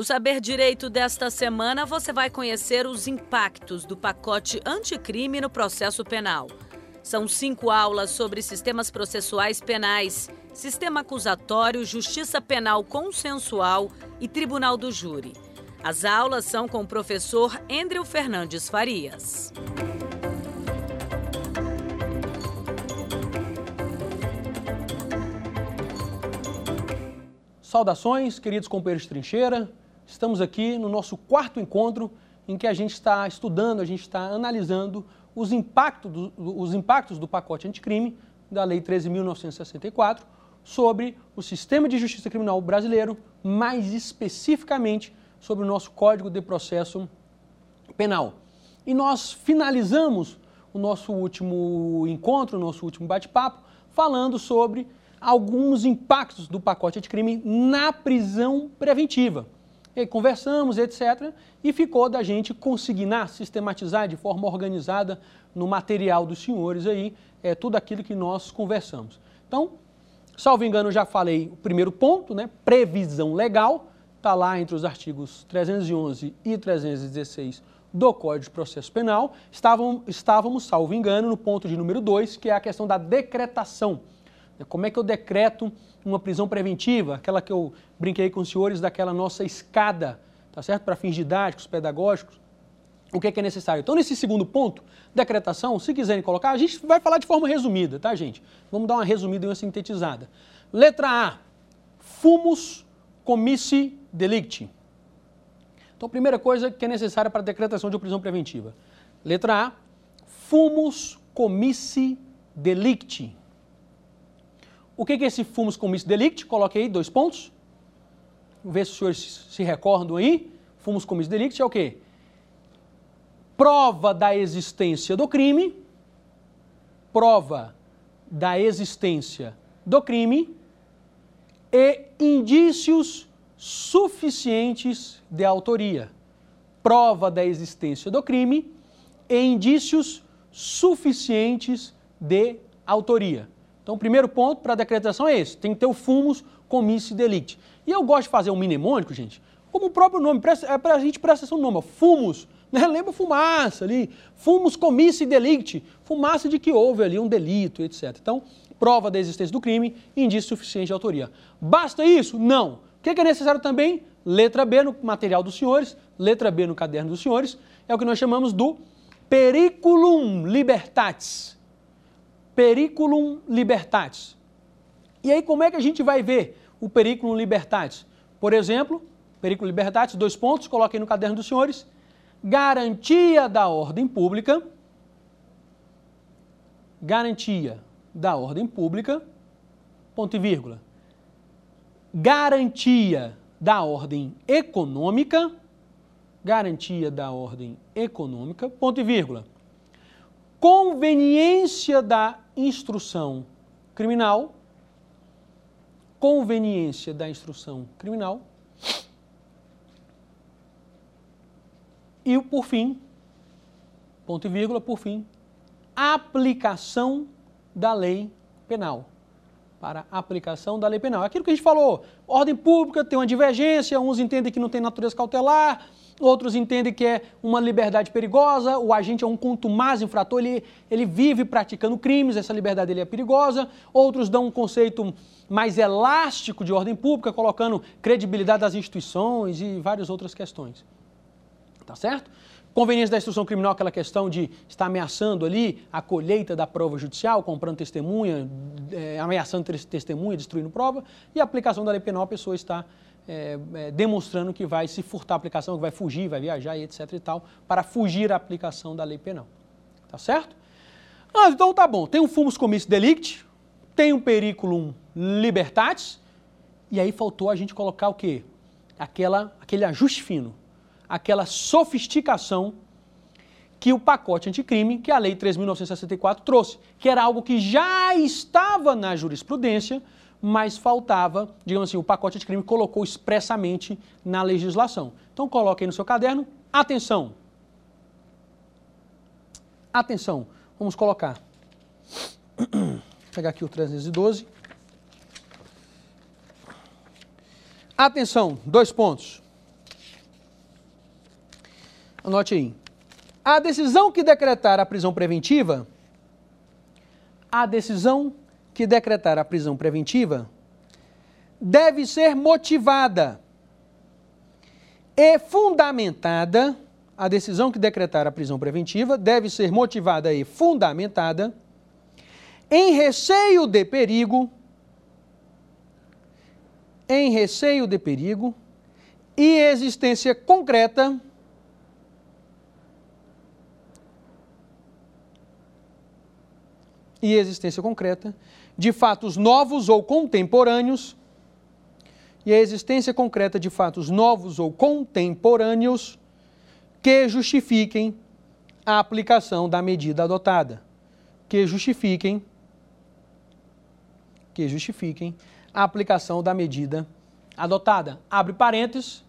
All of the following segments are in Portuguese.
No Saber Direito desta semana, você vai conhecer os impactos do pacote anticrime no processo penal. São cinco aulas sobre sistemas processuais penais, sistema acusatório, justiça penal consensual e tribunal do júri. As aulas são com o professor Andrew Fernandes Farias. Saudações, queridos companheiros de trincheira. Estamos aqui no nosso quarto encontro em que a gente está estudando, a gente está analisando os impactos do, os impactos do pacote anticrime da Lei 13.964 sobre o sistema de justiça criminal brasileiro, mais especificamente sobre o nosso Código de Processo Penal. E nós finalizamos o nosso último encontro, o nosso último bate-papo, falando sobre alguns impactos do pacote anticrime na prisão preventiva. E conversamos, etc. E ficou da gente consignar, sistematizar de forma organizada no material dos senhores aí, é, tudo aquilo que nós conversamos. Então, salvo engano, já falei o primeiro ponto, né? Previsão legal, está lá entre os artigos 311 e 316 do Código de Processo Penal. Estávamos, estávamos, salvo engano, no ponto de número 2, que é a questão da decretação. Como é que eu decreto uma prisão preventiva, aquela que eu brinquei com os senhores daquela nossa escada, tá certo? Para fins didáticos, pedagógicos. O que é, que é necessário? Então, nesse segundo ponto, decretação, se quiserem colocar, a gente vai falar de forma resumida, tá, gente? Vamos dar uma resumida e uma sintetizada. Letra A, fumus comissi delicti. Então, a primeira coisa que é necessária para a decretação de uma prisão preventiva. Letra A, fumus comissi delicti. O que é esse fumus comissi delicti? Coloquei dois pontos. Vamos ver se os senhores se recordam aí. Fumus comissi delicti é o quê? Prova da existência do crime, prova da existência do crime e indícios suficientes de autoria. Prova da existência do crime e indícios suficientes de autoria. Então, o primeiro ponto para a decretação é esse: tem que ter o fumus comissi delicti. E eu gosto de fazer um mnemônico, gente, como o próprio nome, é para a gente prestar atenção no nome, fumus, né? lembra fumaça ali, fumus comissi delicti, fumaça de que houve ali um delito, etc. Então, prova da existência do crime indício suficiente de autoria. Basta isso? Não. O que é necessário também? Letra B no material dos senhores, letra B no caderno dos senhores, é o que nós chamamos do periculum libertatis periculum libertatis. E aí, como é que a gente vai ver o periculum libertatis? Por exemplo, periculum libertatis, dois pontos, coloquei no caderno dos senhores. Garantia da ordem pública. Garantia da ordem pública, ponto e vírgula. Garantia da ordem econômica. Garantia da ordem econômica, ponto e vírgula conveniência da instrução criminal, conveniência da instrução criminal e, por fim, ponto e vírgula, por fim, aplicação da lei penal. Para aplicação da lei penal. Aquilo que a gente falou, ordem pública tem uma divergência, uns entendem que não tem natureza cautelar, outros entendem que é uma liberdade perigosa, o agente é um contumaz infrator, ele, ele vive praticando crimes, essa liberdade dele é perigosa, outros dão um conceito mais elástico de ordem pública, colocando credibilidade das instituições e várias outras questões. Tá certo? Conveniência da instrução criminal, aquela questão de estar ameaçando ali a colheita da prova judicial, comprando testemunha, é, ameaçando testemunha, destruindo prova, e a aplicação da lei penal, a pessoa está é, é, demonstrando que vai se furtar a aplicação, que vai fugir, vai viajar e etc e tal, para fugir à aplicação da lei penal. Tá certo? Ah, então tá bom, tem um fumus comissi delicti, tem um periculum libertatis, e aí faltou a gente colocar o quê? Aquela, aquele ajuste fino, aquela sofisticação que o pacote anticrime, que a Lei 3.964 trouxe, que era algo que já estava na jurisprudência, mas faltava, digamos assim, o pacote de crime colocou expressamente na legislação. Então coloque aí no seu caderno, atenção. Atenção, vamos colocar. Vou pegar aqui o 312. Atenção, dois pontos. Anote aí. A decisão que decretar a prisão preventiva, a decisão que decretar a prisão preventiva deve ser motivada e fundamentada. A decisão que decretar a prisão preventiva deve ser motivada e fundamentada em receio de perigo, em receio de perigo e existência concreta e existência concreta de fatos novos ou contemporâneos e a existência concreta de fatos novos ou contemporâneos que justifiquem a aplicação da medida adotada, que justifiquem que justifiquem a aplicação da medida adotada. Abre parênteses,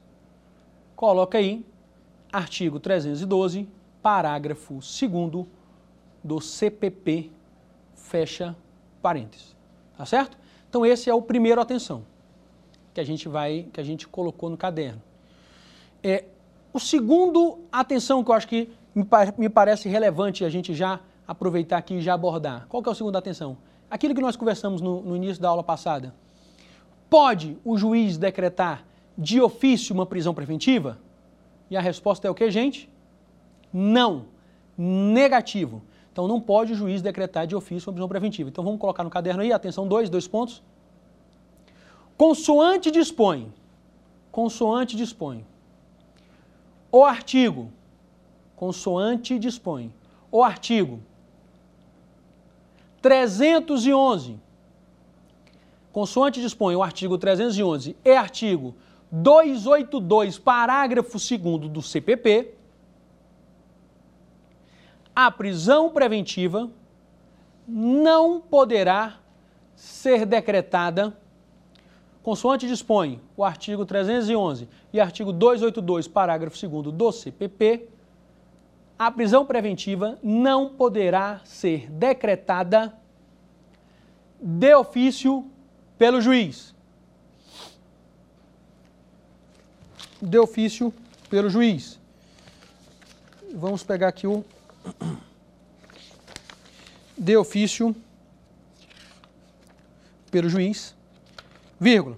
coloca aí artigo 312, parágrafo 2 do CPP, fecha parênteses. Tá certo? Então esse é o primeiro atenção que a gente vai que a gente colocou no caderno. É, o segundo atenção que eu acho que me, me parece relevante a gente já aproveitar aqui e já abordar. Qual que é o segundo atenção? Aquilo que nós conversamos no, no início da aula passada. Pode o juiz decretar de ofício uma prisão preventiva? E a resposta é o que, gente? Não. Negativo. Então não pode o juiz decretar de ofício uma prisão preventiva. Então vamos colocar no caderno aí, atenção, dois, dois pontos. Consoante dispõe. Consoante dispõe. O artigo. Consoante dispõe. O artigo 311. Consoante dispõe o artigo 311 e artigo 282, parágrafo 2 do CPP, a prisão preventiva não poderá ser decretada, consoante dispõe o artigo 311 e artigo 282, parágrafo 2 do CPP, a prisão preventiva não poderá ser decretada de ofício pelo juiz. De ofício pelo juiz. Vamos pegar aqui o de ofício pelo juiz, vírgula.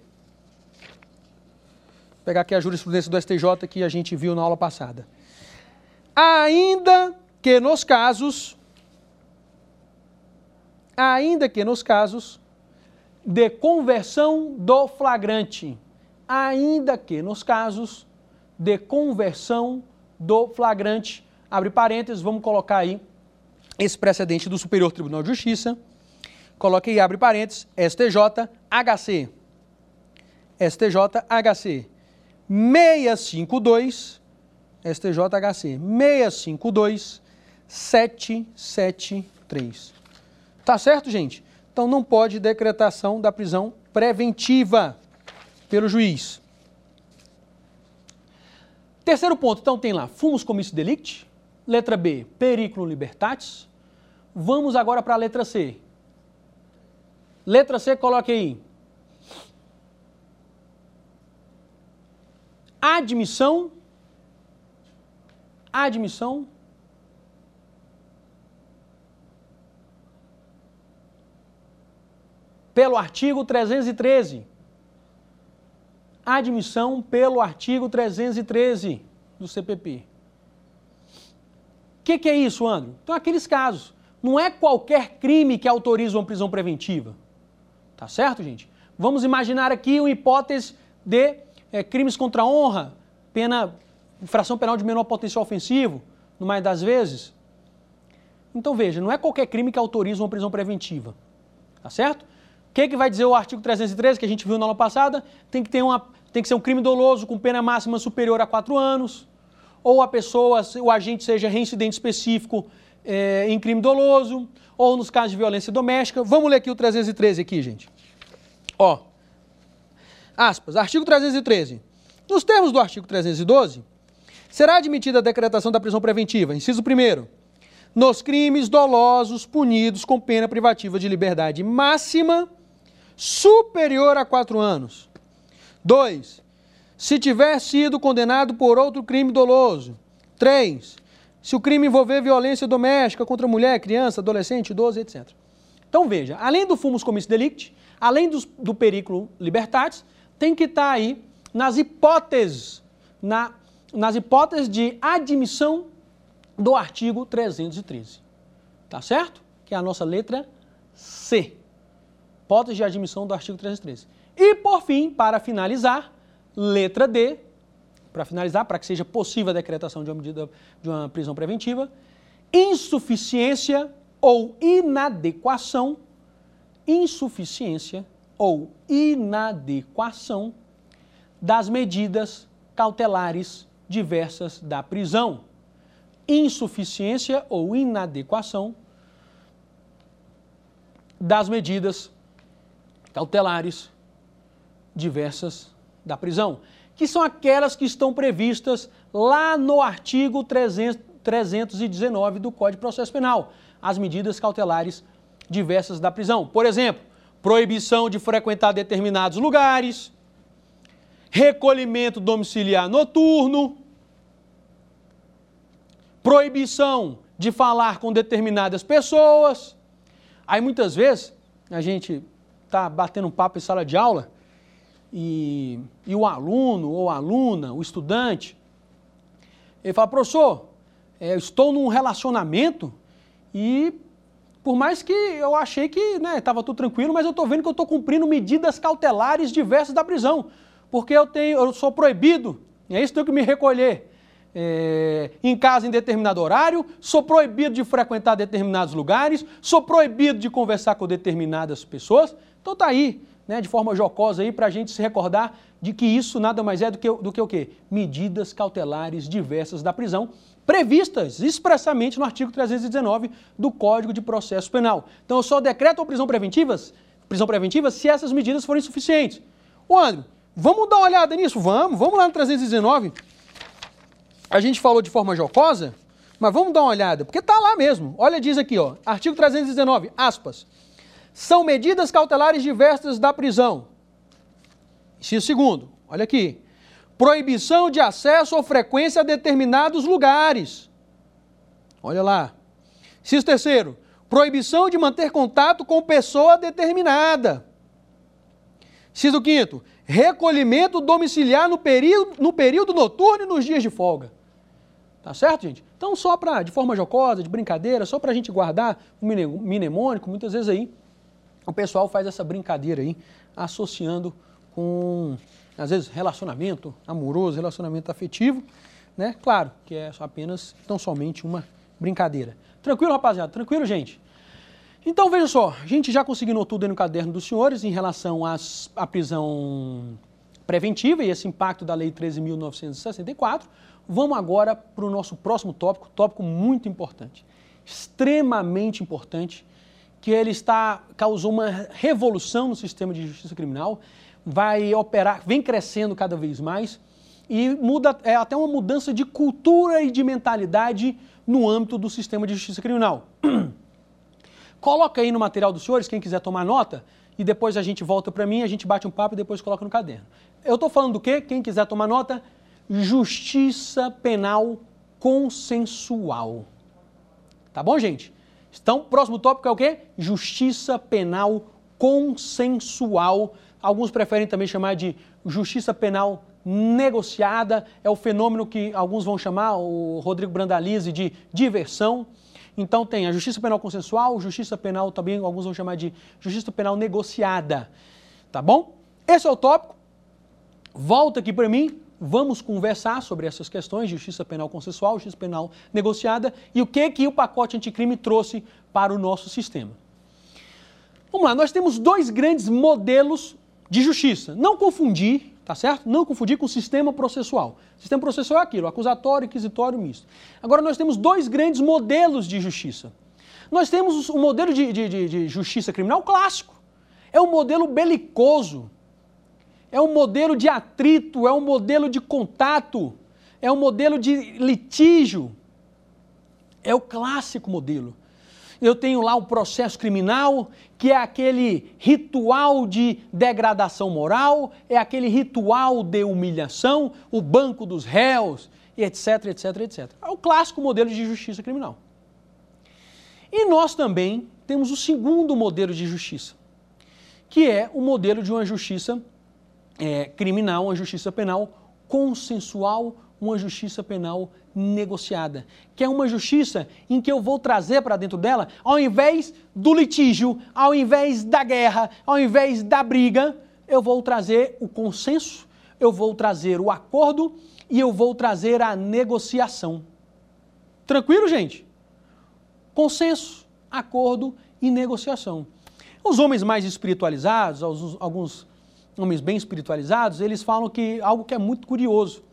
Vou pegar aqui a jurisprudência do STJ que a gente viu na aula passada ainda que nos casos ainda que nos casos de conversão do flagrante, ainda que nos casos de conversão do flagrante, abre parênteses, vamos colocar aí esse precedente do Superior Tribunal de Justiça, coloque aí, abre parênteses, STJ HC, STJ HC 652 STJHC 652 773. Tá certo, gente? Então não pode decretação da prisão preventiva pelo juiz. Terceiro ponto, então tem lá fumus comissi delicti, letra B, periculum libertatis. Vamos agora para a letra C. Letra C, coloque aí. Admissão admissão pelo artigo 313. Admissão pelo artigo 313 do CPP. O que, que, é isso, André? Então, aqueles casos. Não é qualquer crime que autoriza uma prisão preventiva. Tá certo, gente? Vamos imaginar aqui uma hipótese de é, crimes contra a honra, pena infração penal de menor potencial ofensivo, no mais das vezes. Então veja, não é qualquer crime que autoriza uma prisão preventiva. Tá certo? O que, que vai dizer o artigo 313 que a gente viu na aula passada? Tem que, ter uma, tem que ser um crime doloso com pena máxima superior a quatro anos, ou a pessoa, o agente seja reincidente específico é, em crime doloso, ou nos casos de violência doméstica. Vamos ler aqui o 313 aqui, gente. Ó, aspas, artigo 313. Nos termos do artigo 312, Será admitida a decretação da prisão preventiva, inciso 1 nos crimes dolosos punidos com pena privativa de liberdade máxima superior a quatro anos. 2. Se tiver sido condenado por outro crime doloso. 3. Se o crime envolver violência doméstica contra mulher, criança, adolescente, idoso, etc. Então veja, além do fumus comis delicti, além do, do periculo libertatis, tem que estar tá aí nas hipóteses, na, nas hipóteses de admissão do artigo 313. Tá certo? Que é a nossa letra C. Hipótese de admissão do artigo 313. E por fim, para finalizar, letra D, para finalizar, para que seja possível a decretação de uma medida de uma prisão preventiva, insuficiência ou inadequação, insuficiência ou inadequação das medidas cautelares diversas da prisão. Insuficiência ou inadequação das medidas cautelares diversas da prisão, que são aquelas que estão previstas lá no artigo 300, 319 do Código de Processo Penal, as medidas cautelares diversas da prisão. Por exemplo, proibição de frequentar determinados lugares, recolhimento domiciliar noturno, proibição de falar com determinadas pessoas. Aí muitas vezes a gente está batendo um papo em sala de aula e, e o aluno ou aluna, o estudante, ele fala, professor, é, eu estou num relacionamento e por mais que eu achei que estava né, tudo tranquilo, mas eu estou vendo que eu estou cumprindo medidas cautelares diversas da prisão porque eu tenho, eu sou proibido, é isso tenho que me recolher é, em casa em determinado horário, sou proibido de frequentar determinados lugares, sou proibido de conversar com determinadas pessoas. Então tá aí, né, de forma jocosa aí, para a gente se recordar de que isso nada mais é do que, do que o quê? Medidas cautelares diversas da prisão, previstas expressamente no artigo 319 do Código de Processo Penal. Então eu só decreto ou prisão preventivas, prisão preventiva se essas medidas forem suficientes. O André, Vamos dar uma olhada nisso? Vamos, vamos lá no 319. A gente falou de forma jocosa, mas vamos dar uma olhada, porque está lá mesmo. Olha, diz aqui, ó, artigo 319, aspas. São medidas cautelares diversas da prisão. Inciso segundo, olha aqui. Proibição de acesso ou frequência a determinados lugares. Olha lá. Inciso terceiro, proibição de manter contato com pessoa determinada. Inciso quinto, recolhimento domiciliar no período, no período noturno e nos dias de folga. Tá certo, gente? Então, só para, de forma jocosa, de brincadeira, só para a gente guardar o mnemônico, muitas vezes aí o pessoal faz essa brincadeira aí, associando com, às vezes, relacionamento amoroso, relacionamento afetivo, né? Claro que é apenas, tão somente uma brincadeira. Tranquilo, rapaziada? Tranquilo, gente? Então veja só, a gente já conseguiu tudo aí no caderno dos senhores em relação às, à prisão preventiva e esse impacto da Lei 13.964. Vamos agora para o nosso próximo tópico, tópico muito importante, extremamente importante, que ele está causou uma revolução no sistema de justiça criminal, vai operar, vem crescendo cada vez mais e muda é até uma mudança de cultura e de mentalidade no âmbito do sistema de justiça criminal. Coloca aí no material dos senhores, quem quiser tomar nota, e depois a gente volta para mim, a gente bate um papo e depois coloca no caderno. Eu estou falando do quê? Quem quiser tomar nota, justiça penal consensual. Tá bom, gente? Então, próximo tópico é o quê? Justiça penal consensual. Alguns preferem também chamar de justiça penal negociada. É o fenômeno que alguns vão chamar, o Rodrigo Brandalize, de diversão. Então tem a justiça penal consensual, justiça penal também, alguns vão chamar de justiça penal negociada. Tá bom? Esse é o tópico. Volta aqui para mim, vamos conversar sobre essas questões justiça penal consensual, justiça penal negociada e o que que o pacote anticrime trouxe para o nosso sistema. Vamos lá, nós temos dois grandes modelos de justiça. Não confundir Tá certo? Não confundir com o sistema processual. Sistema processual é aquilo, acusatório, inquisitório, misto. Agora nós temos dois grandes modelos de justiça. Nós temos o modelo de, de, de, de justiça criminal clássico. É um modelo belicoso. É um modelo de atrito, é um modelo de contato, é um modelo de litígio. É o clássico modelo eu tenho lá o processo criminal, que é aquele ritual de degradação moral, é aquele ritual de humilhação, o banco dos réus, etc, etc, etc. É o clássico modelo de justiça criminal. E nós também temos o segundo modelo de justiça, que é o modelo de uma justiça é, criminal, uma justiça penal consensual, uma justiça penal negociada, que é uma justiça em que eu vou trazer para dentro dela, ao invés do litígio, ao invés da guerra, ao invés da briga, eu vou trazer o consenso, eu vou trazer o acordo e eu vou trazer a negociação. Tranquilo, gente? Consenso, acordo e negociação. Os homens mais espiritualizados, alguns homens bem espiritualizados, eles falam que algo que é muito curioso.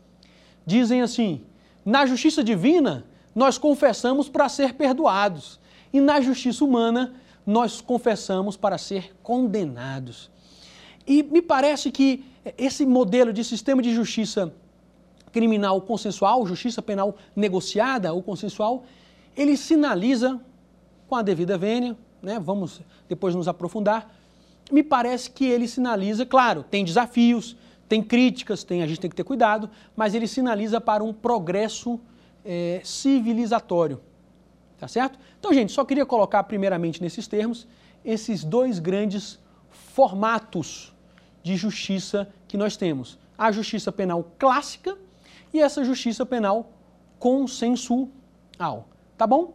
Dizem assim: na justiça divina, nós confessamos para ser perdoados, e na justiça humana, nós confessamos para ser condenados. E me parece que esse modelo de sistema de justiça criminal consensual, justiça penal negociada ou consensual, ele sinaliza, com a devida vênia, né, vamos depois nos aprofundar, me parece que ele sinaliza, claro, tem desafios, tem críticas, tem, a gente tem que ter cuidado, mas ele sinaliza para um progresso é, civilizatório. Tá certo? Então, gente, só queria colocar primeiramente nesses termos esses dois grandes formatos de justiça que nós temos: a justiça penal clássica e essa justiça penal consensual. Tá bom?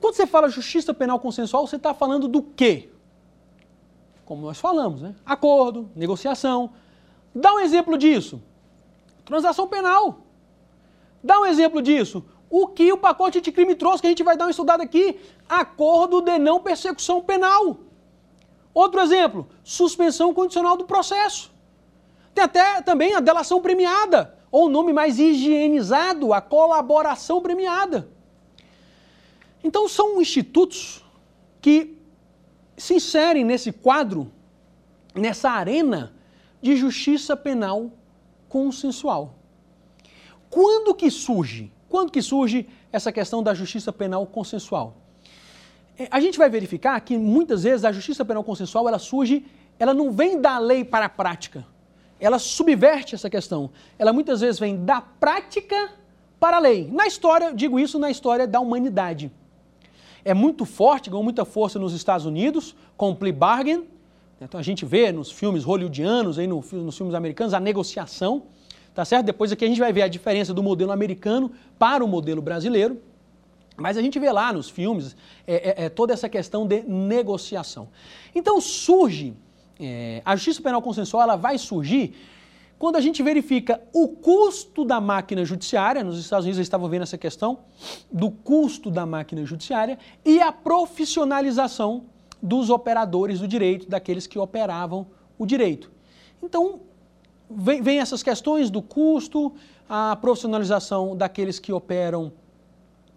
Quando você fala justiça penal consensual, você está falando do quê? Como nós falamos, né? Acordo, negociação, Dá um exemplo disso. Transação penal. Dá um exemplo disso. O que o pacote de crime trouxe, que a gente vai dar uma estudada aqui? Acordo de não persecução penal. Outro exemplo, suspensão condicional do processo. Tem até também a delação premiada, ou o nome mais higienizado, a colaboração premiada. Então são institutos que se inserem nesse quadro, nessa arena de justiça penal consensual. Quando que surge? Quando que surge essa questão da justiça penal consensual? É, a gente vai verificar que muitas vezes a justiça penal consensual ela surge, ela não vem da lei para a prática. Ela subverte essa questão. Ela muitas vezes vem da prática para a lei. Na história, digo isso na história da humanidade. É muito forte, ganhou muita força nos Estados Unidos, com o plea bargain, então a gente vê nos filmes hollywoodianos, aí no, nos filmes americanos, a negociação, tá certo? Depois aqui a gente vai ver a diferença do modelo americano para o modelo brasileiro. Mas a gente vê lá nos filmes é, é, é toda essa questão de negociação. Então surge, é, a justiça penal consensual ela vai surgir quando a gente verifica o custo da máquina judiciária, nos Estados Unidos eles estavam vendo essa questão do custo da máquina judiciária e a profissionalização dos operadores do direito, daqueles que operavam o direito. Então, vem, vem essas questões do custo, a profissionalização daqueles que operam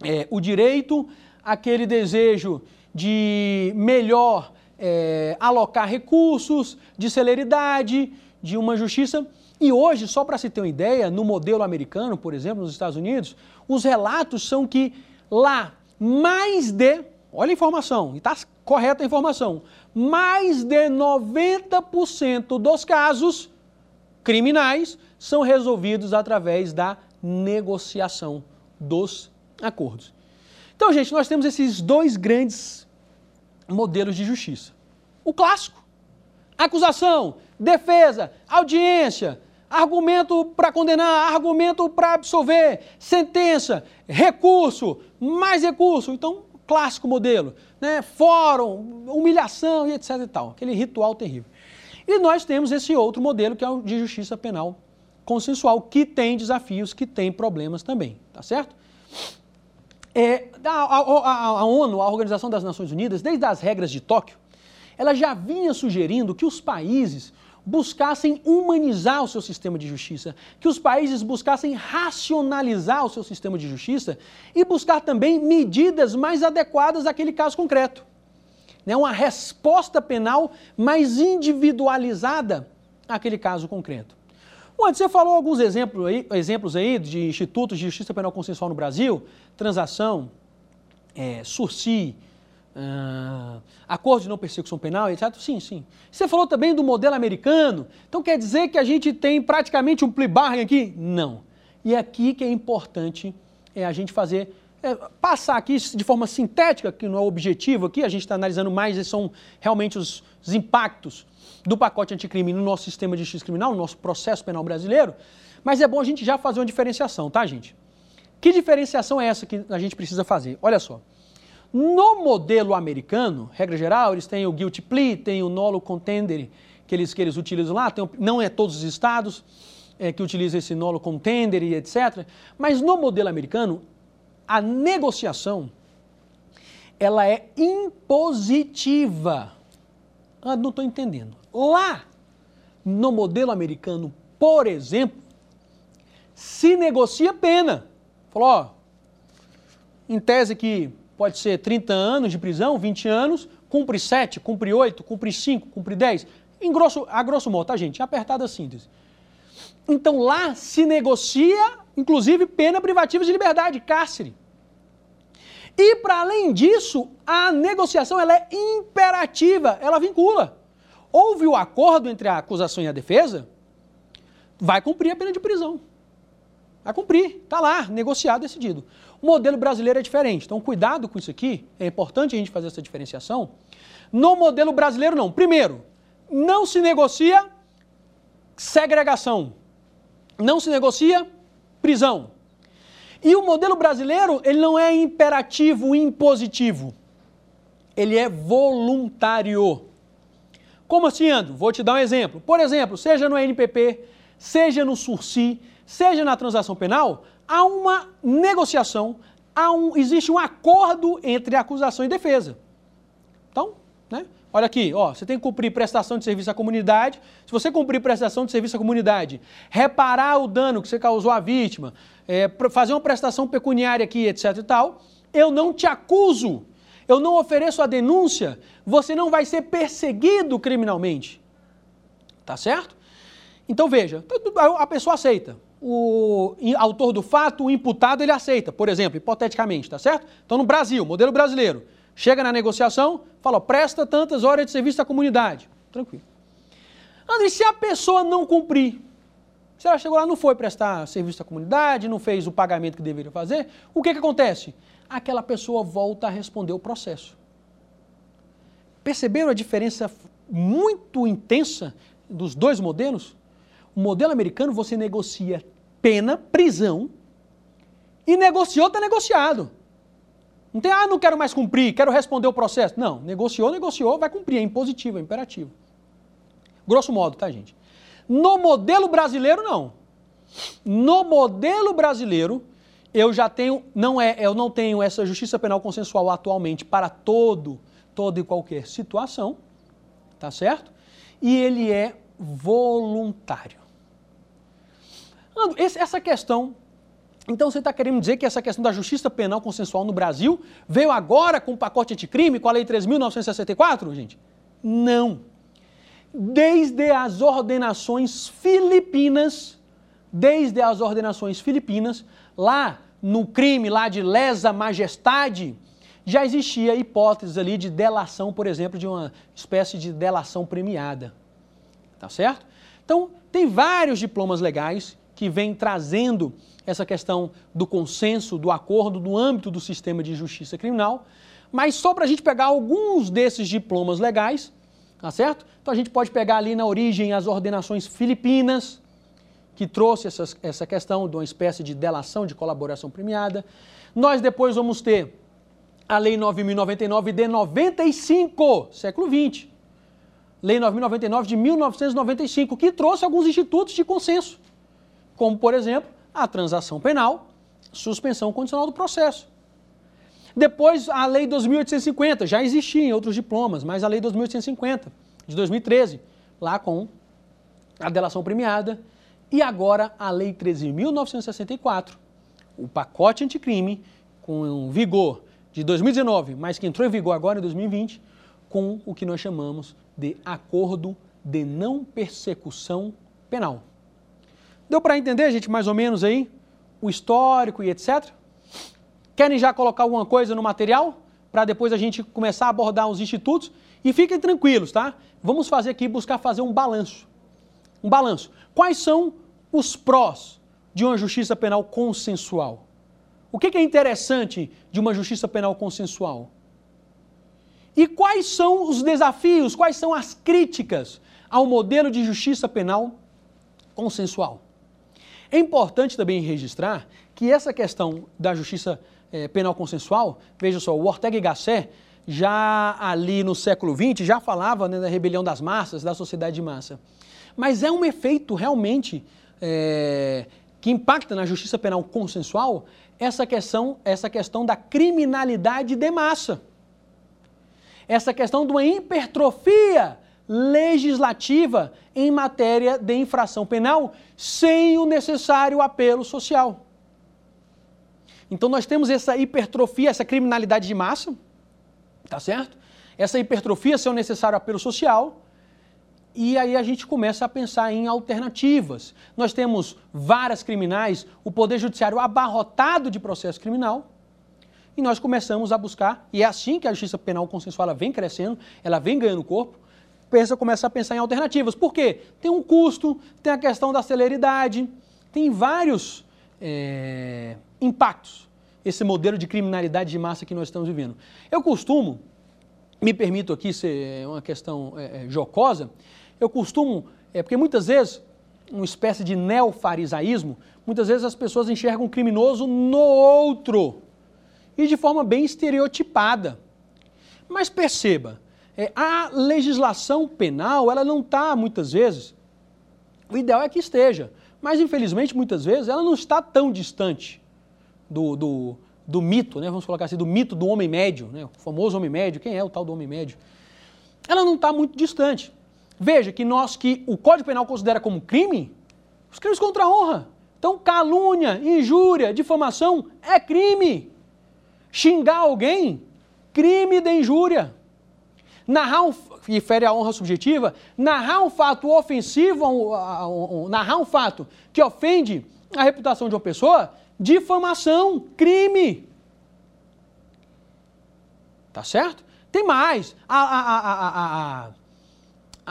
é, o direito, aquele desejo de melhor é, alocar recursos, de celeridade, de uma justiça. E hoje, só para se ter uma ideia, no modelo americano, por exemplo, nos Estados Unidos, os relatos são que lá mais de, olha a informação, e está correta a informação, mais de 90% dos casos criminais são resolvidos através da negociação dos acordos. Então, gente, nós temos esses dois grandes modelos de justiça. O clássico, acusação, defesa, audiência, argumento para condenar, argumento para absolver, sentença, recurso, mais recurso. Então, clássico modelo, né? fórum, humilhação e etc e tal, aquele ritual terrível. E nós temos esse outro modelo que é o de justiça penal consensual, que tem desafios, que tem problemas também, tá certo? É, a, a, a, a ONU, a Organização das Nações Unidas, desde as regras de Tóquio, ela já vinha sugerindo que os países buscassem humanizar o seu sistema de justiça, que os países buscassem racionalizar o seu sistema de justiça e buscar também medidas mais adequadas àquele caso concreto. Né? Uma resposta penal mais individualizada àquele caso concreto. Bom, você falou alguns exemplos aí, exemplos aí de institutos de justiça penal consensual no Brasil, transação, é, Sursi, ah, acordo de não persecução penal, etc. Sim, sim. Você falou também do modelo americano, então quer dizer que a gente tem praticamente um plea bargain aqui? Não. E aqui que é importante é, a gente fazer, é, passar aqui de forma sintética, que não é o objetivo aqui, a gente está analisando mais, são realmente os, os impactos do pacote anticrime no nosso sistema de justiça criminal, no nosso processo penal brasileiro, mas é bom a gente já fazer uma diferenciação, tá, gente? Que diferenciação é essa que a gente precisa fazer? Olha só. No modelo americano, regra geral, eles têm o guilty plea, tem o nolo contender que eles, que eles utilizam lá, tem, não é todos os estados é, que utilizam esse nolo contender e etc. Mas no modelo americano, a negociação ela é impositiva. Ah, não estou entendendo. Lá, no modelo americano, por exemplo, se negocia pena. Falou, ó, em tese que pode ser 30 anos de prisão, 20 anos, cumpre 7, cumpre 8, cumpre 5, cumpre 10. Em grosso, a grosso modo, tá, gente? Apertada a síntese. Então lá se negocia, inclusive, pena privativa de liberdade, cárcere. E para além disso, a negociação ela é imperativa, ela vincula. Houve o acordo entre a acusação e a defesa, vai cumprir a pena de prisão. Vai cumprir, está lá, negociado, decidido. O modelo brasileiro é diferente, então cuidado com isso aqui, é importante a gente fazer essa diferenciação. No modelo brasileiro, não. Primeiro, não se negocia segregação, não se negocia prisão. E o modelo brasileiro, ele não é imperativo, impositivo. Ele é voluntário. Como assim, Andro? Vou te dar um exemplo. Por exemplo, seja no NPP, seja no SURSI, seja na transação penal, há uma negociação, há um, existe um acordo entre acusação e defesa. Então, né? Olha aqui, ó, você tem que cumprir prestação de serviço à comunidade. Se você cumprir prestação de serviço à comunidade, reparar o dano que você causou à vítima, é, fazer uma prestação pecuniária aqui, etc e tal, eu não te acuso eu não ofereço a denúncia, você não vai ser perseguido criminalmente. Tá certo? Então veja, a pessoa aceita. O autor do fato, o imputado, ele aceita, por exemplo, hipoteticamente, tá certo? Então no Brasil, modelo brasileiro, chega na negociação, fala, presta tantas horas de serviço à comunidade. Tranquilo. André, se a pessoa não cumprir, se ela chegou lá não foi prestar serviço à comunidade, não fez o pagamento que deveria fazer, o que, que acontece? aquela pessoa volta a responder o processo. Perceberam a diferença muito intensa dos dois modelos? O modelo americano você negocia pena, prisão, e negociou, está negociado. Não tem, ah, não quero mais cumprir, quero responder o processo. Não, negociou, negociou, vai cumprir, é impositivo, é imperativo. Grosso modo, tá, gente? No modelo brasileiro, não. No modelo brasileiro, eu já tenho, não é, eu não tenho essa justiça penal consensual atualmente para todo, toda e qualquer situação, tá certo? E ele é voluntário. Essa questão, então você está querendo dizer que essa questão da justiça penal consensual no Brasil veio agora com o pacote anticrime, com a Lei 3.964, gente? Não. Desde as ordenações filipinas, desde as ordenações filipinas, lá no crime lá de lesa majestade, já existia hipóteses ali de delação, por exemplo, de uma espécie de delação premiada. Tá certo? Então, tem vários diplomas legais que vêm trazendo essa questão do consenso, do acordo no âmbito do sistema de justiça criminal, mas só para a gente pegar alguns desses diplomas legais, tá certo? Então a gente pode pegar ali na origem as ordenações filipinas, que trouxe essa, essa questão de uma espécie de delação de colaboração premiada. Nós depois vamos ter a Lei 9.099 de 95, século XX. Lei 9.099 de 1995, que trouxe alguns institutos de consenso, como, por exemplo, a transação penal, suspensão condicional do processo. Depois, a Lei 2.850, já existia em outros diplomas, mas a Lei 2.850, de 2013, lá com a delação premiada e agora a Lei 13.964, o pacote anticrime, com vigor de 2019, mas que entrou em vigor agora em 2020, com o que nós chamamos de Acordo de Não Persecução Penal. Deu para entender, gente, mais ou menos aí, o histórico e etc? Querem já colocar alguma coisa no material? Para depois a gente começar a abordar os institutos? E fiquem tranquilos, tá? Vamos fazer aqui, buscar fazer um balanço. Um balanço. Quais são os prós de uma justiça penal consensual? O que é interessante de uma justiça penal consensual? E quais são os desafios, quais são as críticas ao modelo de justiça penal consensual? É importante também registrar que essa questão da justiça eh, penal consensual, veja só, o Ortega y Gasset, já ali no século XX, já falava né, da rebelião das massas, da sociedade de massa. Mas é um efeito realmente é, que impacta na justiça penal consensual essa questão, essa questão da criminalidade de massa. Essa questão de uma hipertrofia legislativa em matéria de infração penal sem o necessário apelo social. Então nós temos essa hipertrofia, essa criminalidade de massa, tá certo? Essa hipertrofia sem o necessário apelo social, e aí a gente começa a pensar em alternativas. Nós temos várias criminais, o Poder Judiciário abarrotado de processo criminal, e nós começamos a buscar, e é assim que a justiça penal consensual vem crescendo, ela vem ganhando corpo, pensa, começa a pensar em alternativas. Por quê? Tem um custo, tem a questão da celeridade, tem vários é, impactos esse modelo de criminalidade de massa que nós estamos vivendo. Eu costumo, me permito aqui ser uma questão é jocosa, eu costumo, é porque muitas vezes, uma espécie de neofarisaísmo, muitas vezes as pessoas enxergam o criminoso no outro e de forma bem estereotipada. Mas perceba, é, a legislação penal, ela não está, muitas vezes, o ideal é que esteja, mas infelizmente, muitas vezes, ela não está tão distante do, do, do mito, né? vamos colocar assim, do mito do homem médio, né? o famoso homem médio, quem é o tal do homem médio? Ela não está muito distante. Veja que nós que o Código Penal considera como crime, os crimes contra a honra. Então, calúnia, injúria, difamação é crime. Xingar alguém, crime de injúria. Narrar um, e fere a honra subjetiva, narrar um fato ofensivo, narrar um fato que ofende a reputação de uma pessoa, difamação, crime. Tá certo? Tem mais. A, a, a, a,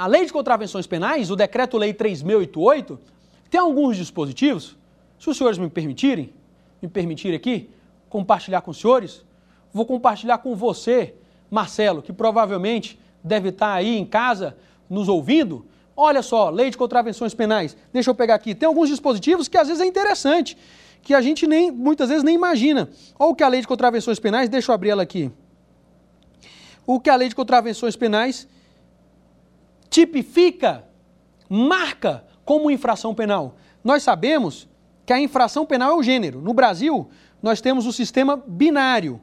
a lei de contravenções penais, o decreto-lei 3088, tem alguns dispositivos, se os senhores me permitirem, me permitirem aqui, compartilhar com os senhores, vou compartilhar com você, Marcelo, que provavelmente deve estar aí em casa nos ouvindo. Olha só, lei de contravenções penais. Deixa eu pegar aqui. Tem alguns dispositivos que às vezes é interessante, que a gente nem muitas vezes nem imagina. Olha o que a lei de contravenções penais, deixa eu abrir ela aqui. O que a lei de contravenções penais tipifica, marca como infração penal. Nós sabemos que a infração penal é o gênero. No Brasil, nós temos o sistema binário.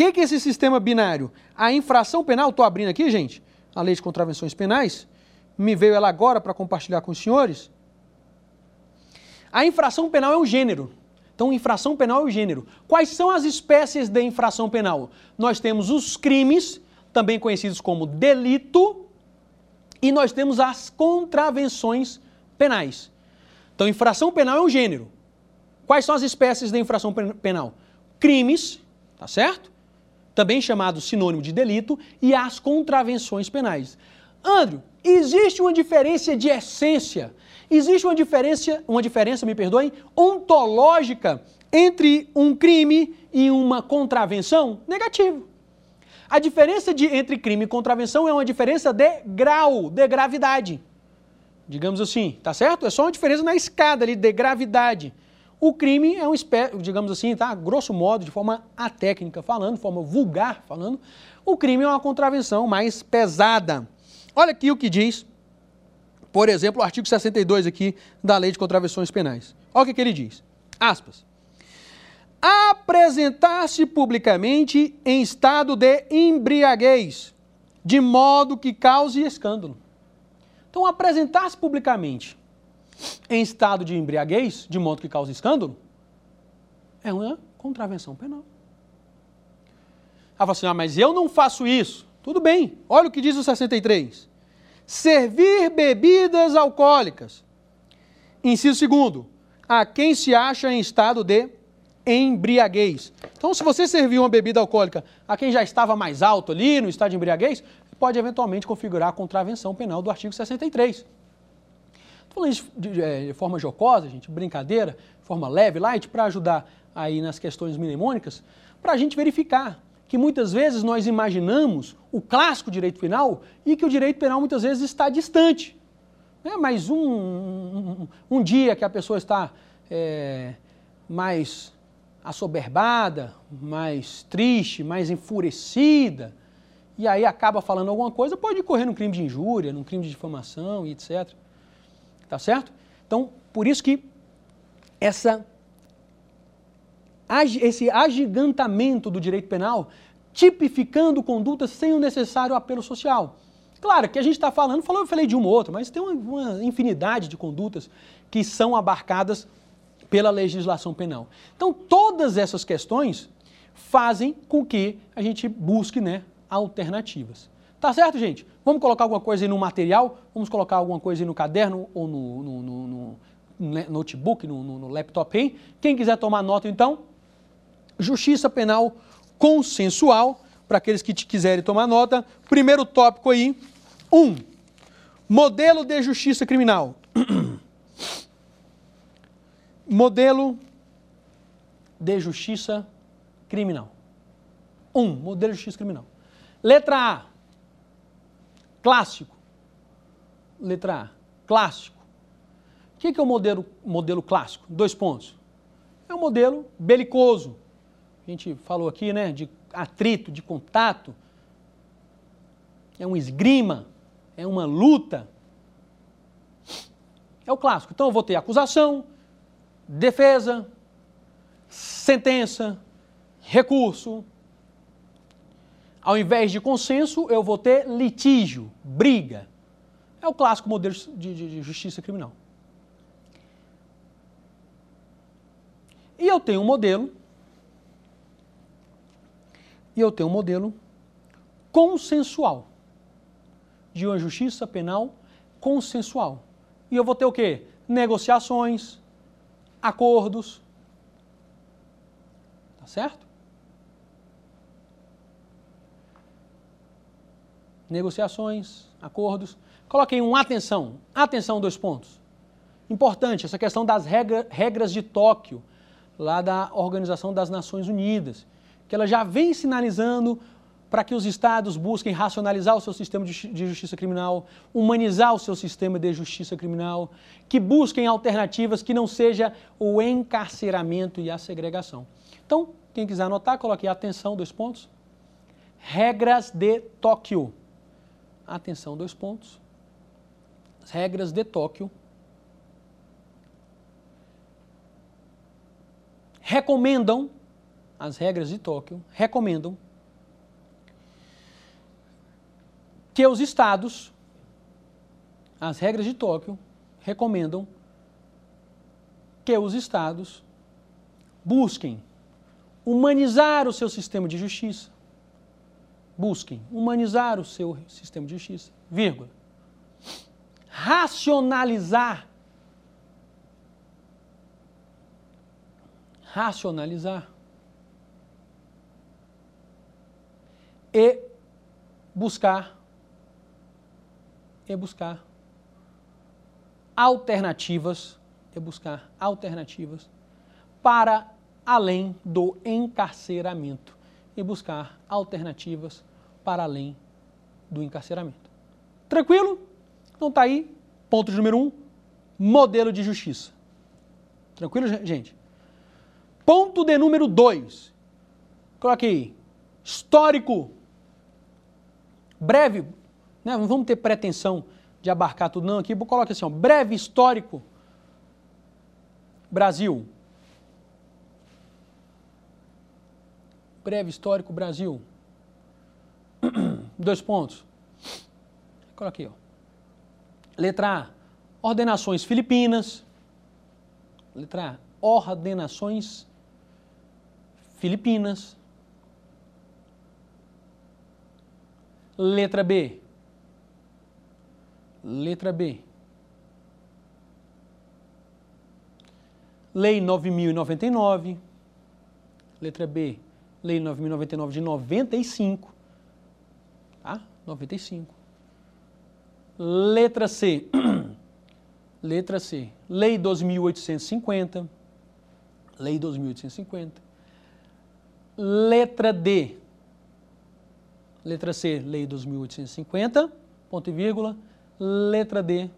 Que, que é esse sistema binário? A infração penal, estou abrindo aqui, gente, a lei de contravenções penais, me veio ela agora para compartilhar com os senhores. A infração penal é um gênero. Então, infração penal é o gênero. Quais são as espécies de infração penal? Nós temos os crimes, também conhecidos como delito, e nós temos as contravenções penais. Então, infração penal é um gênero. Quais são as espécies de infração penal? Crimes, tá certo? Também chamado sinônimo de delito, e as contravenções penais. Andrew, existe uma diferença de essência, existe uma diferença, uma diferença, me perdoem, ontológica entre um crime e uma contravenção? Negativo. A diferença de, entre crime e contravenção é uma diferença de grau, de gravidade. Digamos assim, tá certo? É só uma diferença na escada ali de gravidade. O crime é um espécie, digamos assim, tá? Grosso modo, de forma atécnica falando, de forma vulgar falando, o crime é uma contravenção mais pesada. Olha aqui o que diz, por exemplo, o artigo 62 aqui da Lei de Contravenções Penais. Olha o que, que ele diz. Aspas apresentar-se publicamente em estado de embriaguez, de modo que cause escândalo. Então, apresentar-se publicamente em estado de embriaguez, de modo que cause escândalo, é uma contravenção penal. Ela fala assim: ah, mas eu não faço isso. Tudo bem, olha o que diz o 63. Servir bebidas alcoólicas. Inciso segundo, a quem se acha em estado de embriaguez. Então, se você servir uma bebida alcoólica a quem já estava mais alto ali no estado de embriaguez, pode eventualmente configurar a contravenção penal do artigo 63. Falando isso de, de, é, de, forma jocosa, gente, brincadeira, forma leve, light, para ajudar aí nas questões mnemônicas, para a gente verificar que muitas vezes nós imaginamos o clássico direito penal e que o direito penal muitas vezes está distante. Né? Mas um, um, um dia que a pessoa está é, mais assoberbada, mais triste, mais enfurecida, e aí acaba falando alguma coisa, pode correr num crime de injúria, num crime de difamação e etc. Tá certo? Então, por isso que essa, esse agigantamento do direito penal, tipificando condutas sem o necessário apelo social. Claro que a gente está falando, falou, eu falei de uma ou outra, mas tem uma, uma infinidade de condutas que são abarcadas pela legislação penal. Então, todas essas questões fazem com que a gente busque né, alternativas. Tá certo, gente? Vamos colocar alguma coisa aí no material, vamos colocar alguma coisa aí no caderno ou no, no, no, no notebook, no, laptop aí. Quem quiser tomar nota, então, justiça penal consensual, para aqueles que quiserem tomar nota. Primeiro tópico aí, um, modelo de justiça criminal. modelo de justiça criminal. Um, modelo de justiça criminal. Letra A, clássico. Letra A, clássico. O que é o modelo, modelo clássico? Dois pontos. É um modelo belicoso. A gente falou aqui, né, de atrito, de contato. É um esgrima, é uma luta. É o clássico. Então eu vou ter acusação, defesa, sentença, recurso. Ao invés de consenso, eu vou ter litígio, briga. É o clássico modelo de, de, de justiça criminal. E eu tenho um modelo. E eu tenho um modelo consensual. De uma justiça penal consensual. E eu vou ter o quê? Negociações, acordos. Tá certo? Negociações, acordos. Coloquei um atenção. Atenção, dois pontos. Importante, essa questão das regra, regras de Tóquio, lá da Organização das Nações Unidas, que ela já vem sinalizando para que os estados busquem racionalizar o seu sistema de justiça criminal, humanizar o seu sistema de justiça criminal, que busquem alternativas que não seja o encarceramento e a segregação. Então, quem quiser anotar, coloque atenção, dois pontos. Regras de Tóquio. Atenção, dois pontos. As regras de Tóquio. Recomendam, as regras de Tóquio recomendam que os estados, as regras de Tóquio, recomendam que os estados busquem humanizar o seu sistema de justiça. Busquem humanizar o seu sistema de justiça, vírgula. Racionalizar. Racionalizar. E buscar é buscar alternativas, é buscar alternativas para além do encarceramento e buscar alternativas para além do encarceramento. Tranquilo? Então tá aí, ponto número um, modelo de justiça. Tranquilo, gente? Ponto de número dois. Coloque aí, histórico. Breve, né? Não vamos ter pretensão de abarcar tudo, não. Aqui coloca assim: ó, breve histórico. Brasil. Breve histórico Brasil. Dois pontos. Coloquei, ó. Letra A. Ordenações filipinas. Letra A. Ordenações filipinas. Letra B. Letra B. Lei 9099. Letra B. Lei 9099 de 95. Tá? 95. Letra C. Letra C, Lei 2850. Lei 2850. Letra D. Letra C, Lei 2850, ponto e vírgula. Letra D,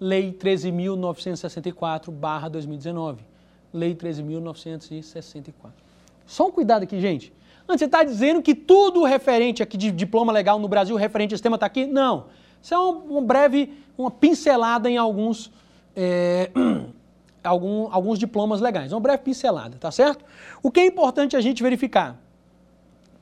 Lei 13.964, barra 2019. Lei 13.964. Só um cuidado aqui, gente. Você está dizendo que tudo referente aqui de diploma legal no Brasil, referente ao sistema está aqui? Não. Isso é um, um breve, uma pincelada em alguns, é, algum, alguns diplomas legais. Uma breve pincelada, tá certo? O que é importante a gente verificar?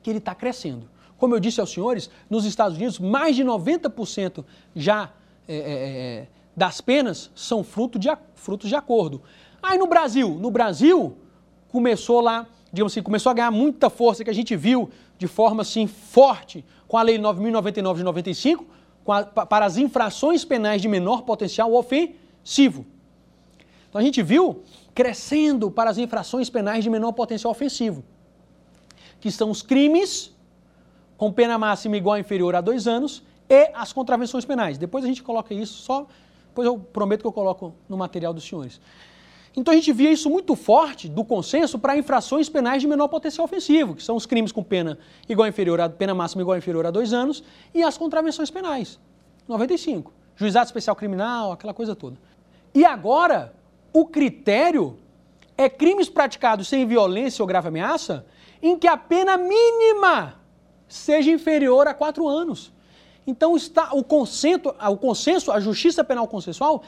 Que ele está crescendo. Como eu disse aos senhores, nos Estados Unidos, mais de 90% já é, é, é, das penas são fruto de, frutos de acordo. Aí no Brasil, no Brasil, começou lá, digamos assim, começou a ganhar muita força que a gente viu de forma assim forte com a Lei 9.099 de 95, a, para as infrações penais de menor potencial ofensivo. Então a gente viu crescendo para as infrações penais de menor potencial ofensivo, que são os crimes com pena máxima igual ou inferior a dois anos e as contravenções penais. Depois a gente coloca isso só, depois eu prometo que eu coloco no material dos senhores. Então a gente via isso muito forte do consenso para infrações penais de menor potencial ofensivo, que são os crimes com pena igual inferior a pena máxima igual inferior a dois anos, e as contravenções penais. 95. Juizado especial criminal, aquela coisa toda. E agora, o critério é crimes praticados sem violência ou grave ameaça, em que a pena mínima seja inferior a quatro anos. Então está o consenso, o consenso, a justiça penal consensual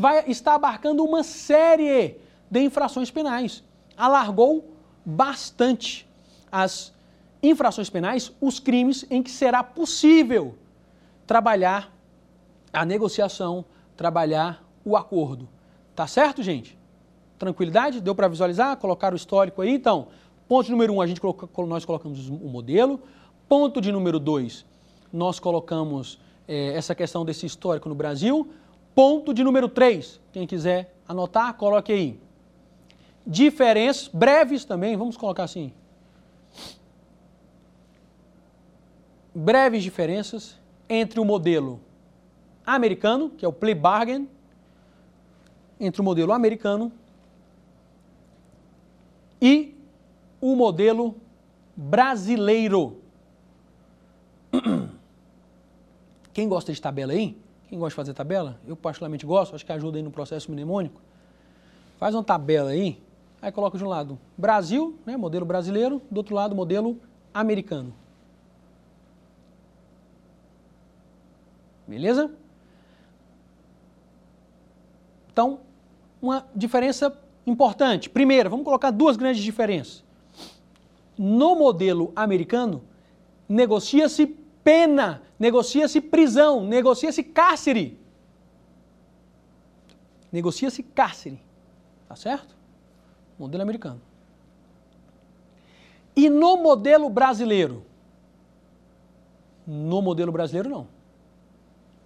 vai, está abarcando uma série de infrações penais. Alargou bastante as infrações penais, os crimes em que será possível trabalhar a negociação, trabalhar o acordo. Tá certo, gente? Tranquilidade? Deu para visualizar? Colocar o histórico aí? Então, ponto número um, a gente coloca, nós colocamos o modelo. Ponto de número dois, nós colocamos é, essa questão desse histórico no Brasil. Ponto de número três, quem quiser anotar, coloque aí. Diferenças, breves também, vamos colocar assim. Breves diferenças entre o modelo americano, que é o plea bargain, entre o modelo americano e o modelo brasileiro. Quem gosta de tabela aí? Quem gosta de fazer tabela? Eu particularmente gosto, acho que ajuda aí no processo mnemônico. Faz uma tabela aí, aí coloca de um lado Brasil, né, modelo brasileiro, do outro lado modelo americano. Beleza? Então, uma diferença importante. Primeiro, vamos colocar duas grandes diferenças. No modelo americano, negocia-se pena, negocia-se prisão, negocia-se cárcere. Negocia-se cárcere. Tá certo? Modelo americano. E no modelo brasileiro? No modelo brasileiro, não.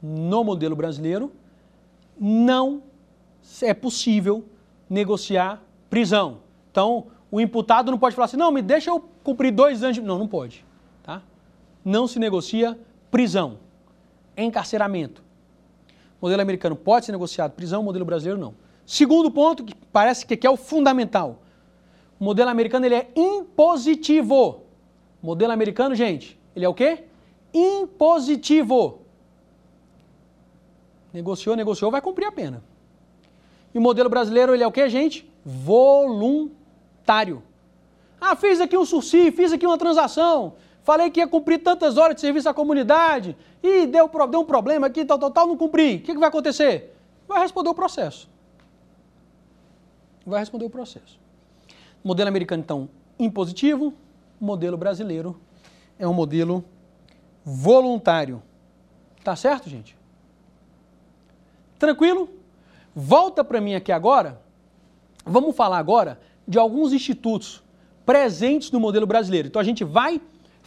No modelo brasileiro, não é possível negociar prisão. Então, o imputado não pode falar assim, não, me deixa eu cumprir dois anos de... Não, não pode. Tá? Não se negocia prisão, encarceramento. O modelo americano pode ser negociado prisão, modelo brasileiro não. Segundo ponto, que parece que é o fundamental. O modelo americano ele é impositivo. O modelo americano, gente, ele é o quê? Impositivo. Negociou, negociou, vai cumprir a pena. E o modelo brasileiro, ele é o que, gente? Voluntário. Ah, fiz aqui um sursi, fiz aqui uma transação, falei que ia cumprir tantas horas de serviço à comunidade, e deu, deu um problema aqui, tal, tal, tal, não cumpri. O que, que vai acontecer? Vai responder o processo. Vai responder o processo. Modelo americano, então, impositivo. Modelo brasileiro é um modelo voluntário. Tá certo, gente? Tranquilo? Volta para mim aqui agora. Vamos falar agora de alguns institutos presentes no modelo brasileiro. Então a gente vai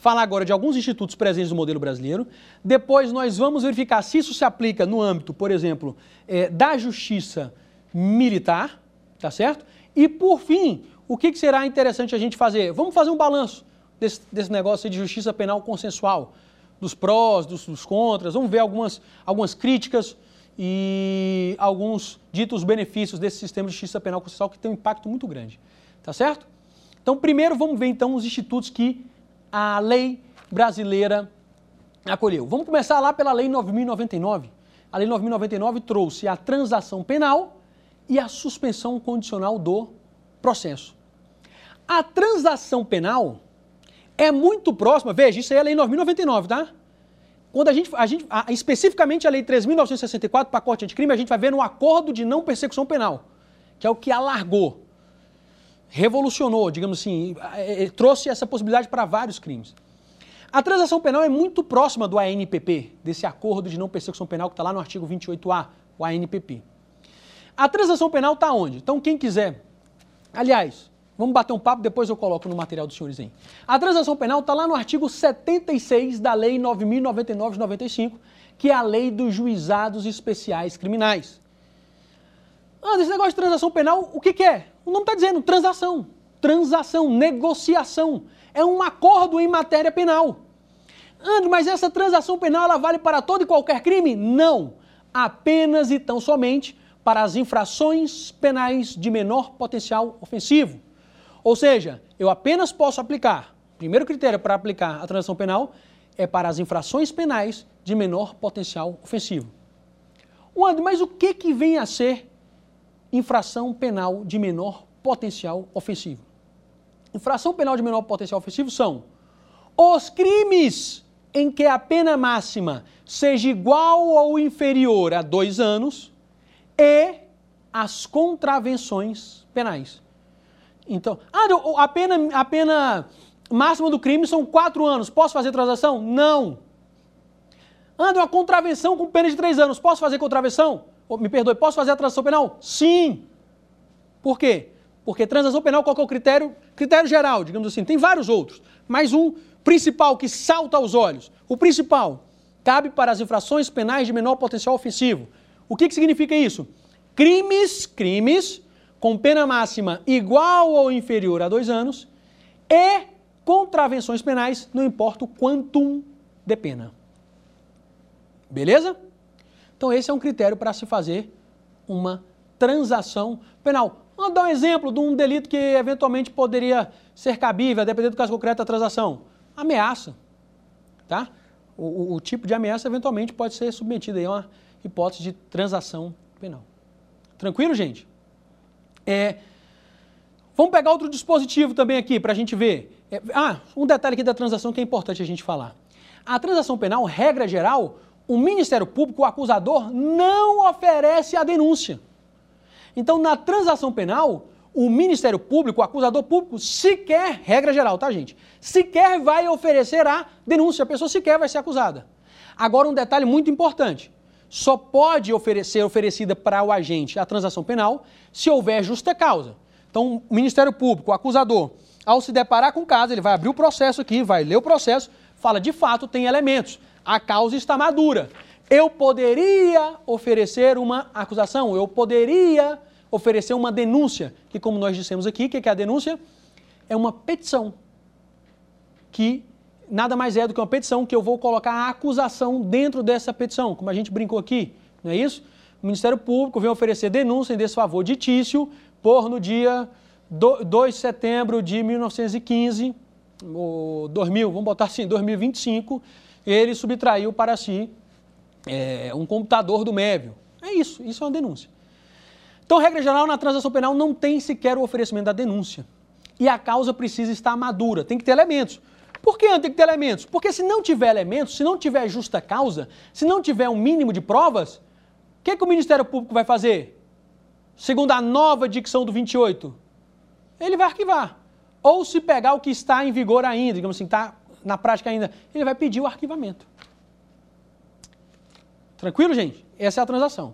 falar agora de alguns institutos presentes no modelo brasileiro. Depois nós vamos verificar se isso se aplica no âmbito, por exemplo, é, da justiça militar, tá certo? E por fim, o que, que será interessante a gente fazer? Vamos fazer um balanço desse, desse negócio de justiça penal consensual, dos prós, dos, dos contras. Vamos ver algumas, algumas críticas e alguns ditos benefícios desse sistema de justiça penal processual que tem um impacto muito grande. Tá certo? Então, primeiro vamos ver então os institutos que a lei brasileira acolheu. Vamos começar lá pela Lei 9099. A Lei 9099 trouxe a transação penal e a suspensão condicional do processo. A transação penal é muito próxima, veja, isso aí é a Lei 9099, tá? Quando a gente, a gente a, especificamente a Lei 3.964, pacote anticrime, a gente vai ver no acordo de não persecução penal, que é o que alargou, revolucionou, digamos assim, é, é, trouxe essa possibilidade para vários crimes. A transação penal é muito próxima do ANPP, desse acordo de não persecução penal que está lá no artigo 28A, o ANPP. A transação penal está onde? Então, quem quiser. Aliás, vamos bater um papo, depois eu coloco no material dos senhores aí. A transação penal está lá no artigo 76 da Lei 9.099 de 95, que é a Lei dos Juizados Especiais Criminais. Ah, esse negócio de transação penal, o que, que é? O nome está dizendo transação. Transação, negociação é um acordo em matéria penal. André, mas essa transação penal ela vale para todo e qualquer crime? Não. Apenas e tão somente para as infrações penais de menor potencial ofensivo. Ou seja, eu apenas posso aplicar, primeiro critério para aplicar a transação penal é para as infrações penais de menor potencial ofensivo. André, mas o que, que vem a ser infração penal de menor potencial ofensivo? infração penal de menor potencial ofensivo são os crimes em que a pena máxima seja igual ou inferior a dois anos e as contravenções penais. Então, ah, a pena, a pena máxima do crime são quatro anos. Posso fazer transação? Não. Anda uma contravenção com pena de três anos. Posso fazer contravenção? Me perdoe, posso fazer a transação penal? Sim. Por quê? Porque transação penal, qual é o critério? Critério geral, digamos assim. Tem vários outros, mas um principal que salta aos olhos. O principal cabe para as infrações penais de menor potencial ofensivo. O que, que significa isso? Crimes, crimes com pena máxima igual ou inferior a dois anos e contravenções penais, não importa o quantum de pena. Beleza? Então esse é um critério para se fazer uma transação penal. Vamos dar um exemplo de um delito que eventualmente poderia ser cabível, dependendo do caso concreto da transação. Ameaça. Tá? O, o, o tipo de ameaça eventualmente pode ser submetido a uma hipótese de transação penal. Tranquilo, gente? É, vamos pegar outro dispositivo também aqui para a gente ver. É, ah, um detalhe aqui da transação que é importante a gente falar. A transação penal, regra geral, o Ministério Público, o acusador, não oferece a denúncia. Então, na transação penal, o Ministério Público, o acusador público, sequer, regra geral, tá, gente? Sequer vai oferecer a denúncia, a pessoa sequer vai ser acusada. Agora, um detalhe muito importante: só pode ser oferecida para o agente a transação penal se houver justa causa. Então, o Ministério Público, o acusador, ao se deparar com o caso, ele vai abrir o processo aqui, vai ler o processo, fala de fato tem elementos, a causa está madura eu poderia oferecer uma acusação, eu poderia oferecer uma denúncia, que como nós dissemos aqui, o que é a denúncia? É uma petição, que nada mais é do que uma petição que eu vou colocar a acusação dentro dessa petição, como a gente brincou aqui, não é isso? O Ministério Público vem oferecer denúncia em desfavor de Tício por no dia 2 de setembro de 1915, ou 2000, vamos botar assim, 2025, ele subtraiu para si é, um computador do Mévio. É isso, isso é uma denúncia. Então, regra geral, na transação penal não tem sequer o oferecimento da denúncia. E a causa precisa estar madura, tem que ter elementos. Por que tem que ter elementos? Porque se não tiver elementos, se não tiver justa causa, se não tiver um mínimo de provas, o que, que o Ministério Público vai fazer? Segundo a nova dicção do 28, ele vai arquivar. Ou se pegar o que está em vigor ainda, digamos assim, está na prática ainda, ele vai pedir o arquivamento. Tranquilo, gente? Essa é a transação.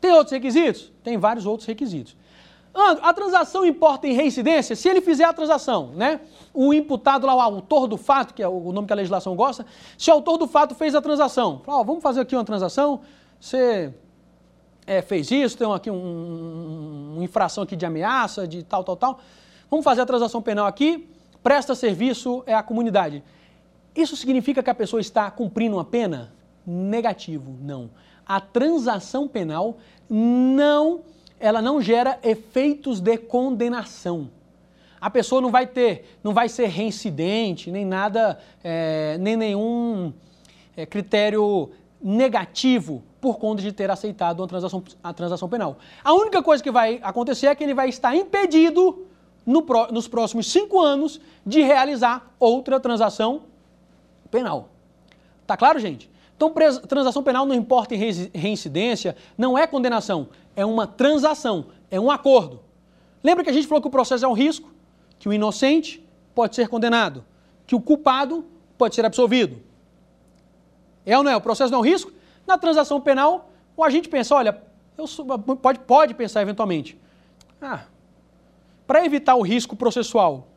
Tem outros requisitos? Tem vários outros requisitos. a transação importa em reincidência? Se ele fizer a transação, né? O imputado lá, o autor do fato, que é o nome que a legislação gosta, se o autor do fato fez a transação, fala, ó, vamos fazer aqui uma transação, você é, fez isso, tem aqui um, uma infração aqui de ameaça, de tal, tal, tal, vamos fazer a transação penal aqui, presta serviço é a comunidade. Isso significa que a pessoa está cumprindo uma pena? Negativo, não. a transação penal não, ela não gera efeitos de condenação. A pessoa não vai ter, não vai ser reincidente, nem nada, é, nem nenhum é, critério negativo por conta de ter aceitado a transação, a transação penal. A única coisa que vai acontecer é que ele vai estar impedido no, nos próximos cinco anos de realizar outra transação penal. Tá claro, gente? Então, transação penal não importa em reincidência, não é condenação, é uma transação, é um acordo. Lembra que a gente falou que o processo é um risco? Que o inocente pode ser condenado, que o culpado pode ser absolvido. É ou não é? O processo não é um risco? Na transação penal, o agente pensa, olha, sou, pode, pode pensar eventualmente, ah, para evitar o risco processual,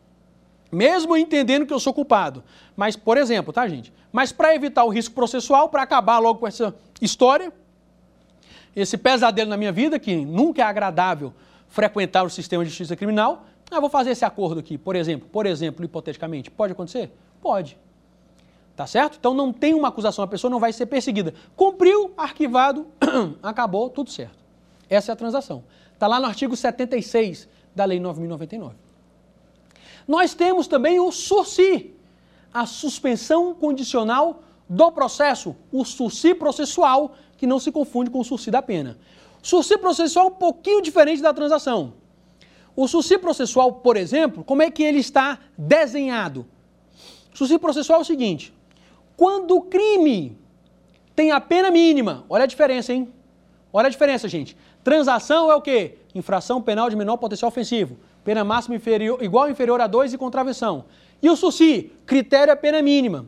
mesmo entendendo que eu sou culpado, mas, por exemplo, tá, gente? Mas para evitar o risco processual, para acabar logo com essa história, esse pesadelo na minha vida, que nunca é agradável frequentar o sistema de justiça criminal, ah, vou fazer esse acordo aqui, por exemplo, por exemplo, hipoteticamente, pode acontecer? Pode. Tá certo? Então não tem uma acusação, a pessoa não vai ser perseguida. Cumpriu, arquivado, acabou, tudo certo. Essa é a transação. Está lá no artigo 76 da Lei 9.099. Nós temos também o SURSI, a suspensão condicional do processo, o SURSI processual, que não se confunde com o SURSI da pena. SURSI processual é um pouquinho diferente da transação. O SURSI processual, por exemplo, como é que ele está desenhado? O SURSI processual é o seguinte: quando o crime tem a pena mínima, olha a diferença, hein? Olha a diferença, gente. Transação é o quê? Infração penal de menor potencial ofensivo. Pena máxima inferior, igual ou inferior a 2 e contravenção. E o SUSI? Critério é pena mínima.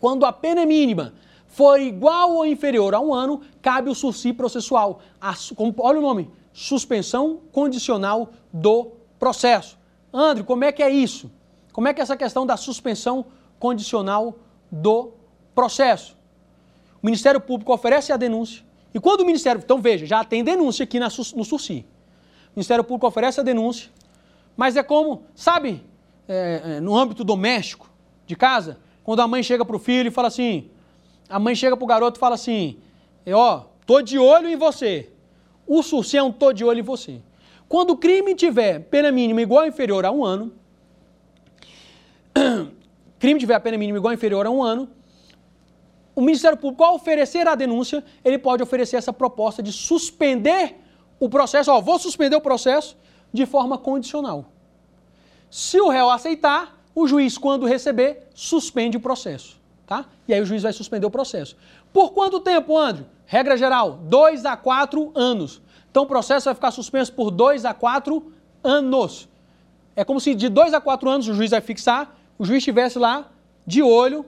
Quando a pena mínima for igual ou inferior a um ano, cabe o SUSI processual. A, olha o nome, suspensão condicional do processo. André, como é que é isso? Como é que é essa questão da suspensão condicional do processo. O Ministério Público oferece a denúncia. E quando o Ministério. Então veja, já tem denúncia aqui na, no SURSI. O Ministério Público oferece a denúncia, mas é como, sabe, é, é, no âmbito doméstico, de casa, quando a mãe chega para o filho e fala assim: a mãe chega para o garoto e fala assim: é, ó, tô de olho em você. O SURSI é tô de olho em você. Quando o crime tiver pena mínima igual ou inferior a um ano, crime tiver pena mínima igual ou inferior a um ano, o Ministério Público, ao oferecer a denúncia, ele pode oferecer essa proposta de suspender o processo. Ó, vou suspender o processo de forma condicional. Se o réu aceitar, o juiz, quando receber, suspende o processo. Tá? E aí o juiz vai suspender o processo. Por quanto tempo, André? Regra geral, dois a quatro anos. Então o processo vai ficar suspenso por dois a quatro anos. É como se de dois a quatro anos o juiz vai fixar o juiz estivesse lá de olho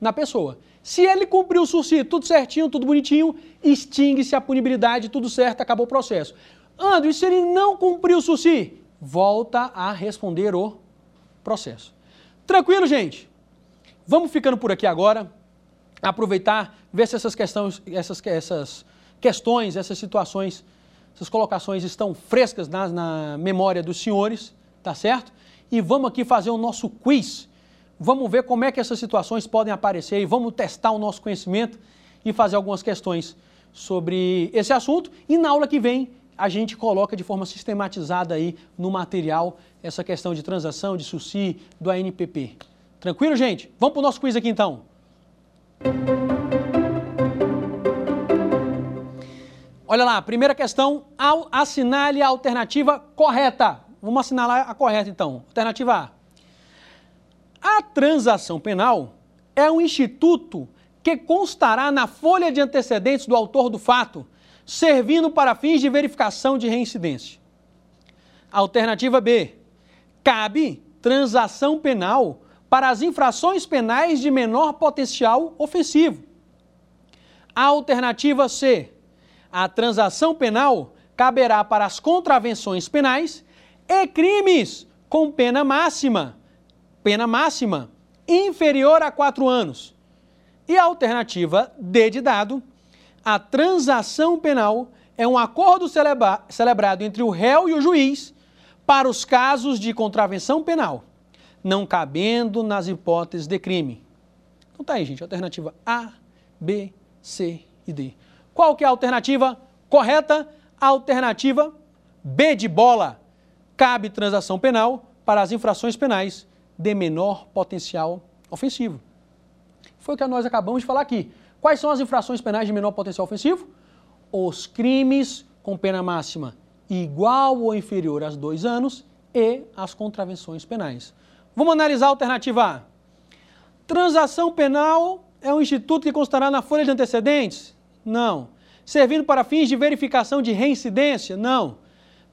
na pessoa. Se ele cumpriu o sursi, tudo certinho, tudo bonitinho, extingue-se a punibilidade, tudo certo, acabou o processo. Ando, e se ele não cumpriu o sursi? Volta a responder o processo. Tranquilo, gente? Vamos ficando por aqui agora. Aproveitar, ver se essas questões, essas, essas questões, essas situações, essas colocações estão frescas na, na memória dos senhores, tá certo? e vamos aqui fazer o nosso quiz. Vamos ver como é que essas situações podem aparecer e vamos testar o nosso conhecimento e fazer algumas questões sobre esse assunto. E na aula que vem a gente coloca de forma sistematizada aí no material essa questão de transação, de SUSI, do ANPP. Tranquilo, gente? Vamos para o nosso quiz aqui então. Olha lá, primeira questão, assinale a alternativa correta. Vamos assinalar a correta então. Alternativa A. A transação penal é um instituto que constará na folha de antecedentes do autor do fato, servindo para fins de verificação de reincidência. Alternativa B. Cabe transação penal para as infrações penais de menor potencial ofensivo. Alternativa C. A transação penal caberá para as contravenções penais e crimes com pena máxima, pena máxima inferior a quatro anos. E a alternativa D de dado, a transação penal é um acordo celebra celebrado entre o réu e o juiz para os casos de contravenção penal, não cabendo nas hipóteses de crime. Então tá aí, gente, alternativa A, B, C e D. Qual que é a alternativa correta? Alternativa B de bola. Cabe transação penal para as infrações penais de menor potencial ofensivo. Foi o que nós acabamos de falar aqui. Quais são as infrações penais de menor potencial ofensivo? Os crimes com pena máxima igual ou inferior a dois anos e as contravenções penais. Vamos analisar a alternativa A. Transação penal é um instituto que constará na folha de antecedentes? Não. Servindo para fins de verificação de reincidência? Não.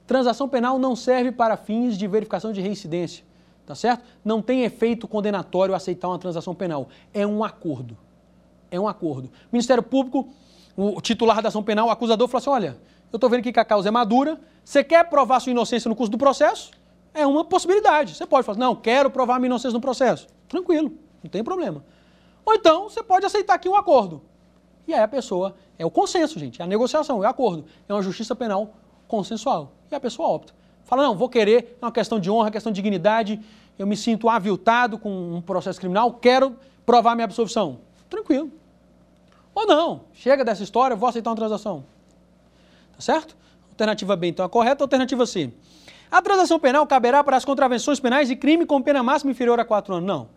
Transação penal não serve para fins de verificação de reincidência, tá certo? Não tem efeito condenatório aceitar uma transação penal. É um acordo. É um acordo. Ministério Público, o titular da ação penal, o acusador, falou assim: olha, eu estou vendo que a causa é madura, você quer provar sua inocência no curso do processo? É uma possibilidade. Você pode falar, não, quero provar minha inocência no processo. Tranquilo, não tem problema. Ou então, você pode aceitar aqui um acordo. E aí a pessoa, é o consenso, gente, é a negociação, é o acordo. É uma justiça penal consensual. E a pessoa opta. Fala, não, vou querer, é uma questão de honra, é questão de dignidade, eu me sinto aviltado com um processo criminal, quero provar minha absolvição. Tranquilo. Ou não, chega dessa história, vou aceitar uma transação. Tá certo? Alternativa B, então, a correta. Alternativa C. A transação penal caberá para as contravenções penais de crime com pena máxima inferior a 4 anos? Não.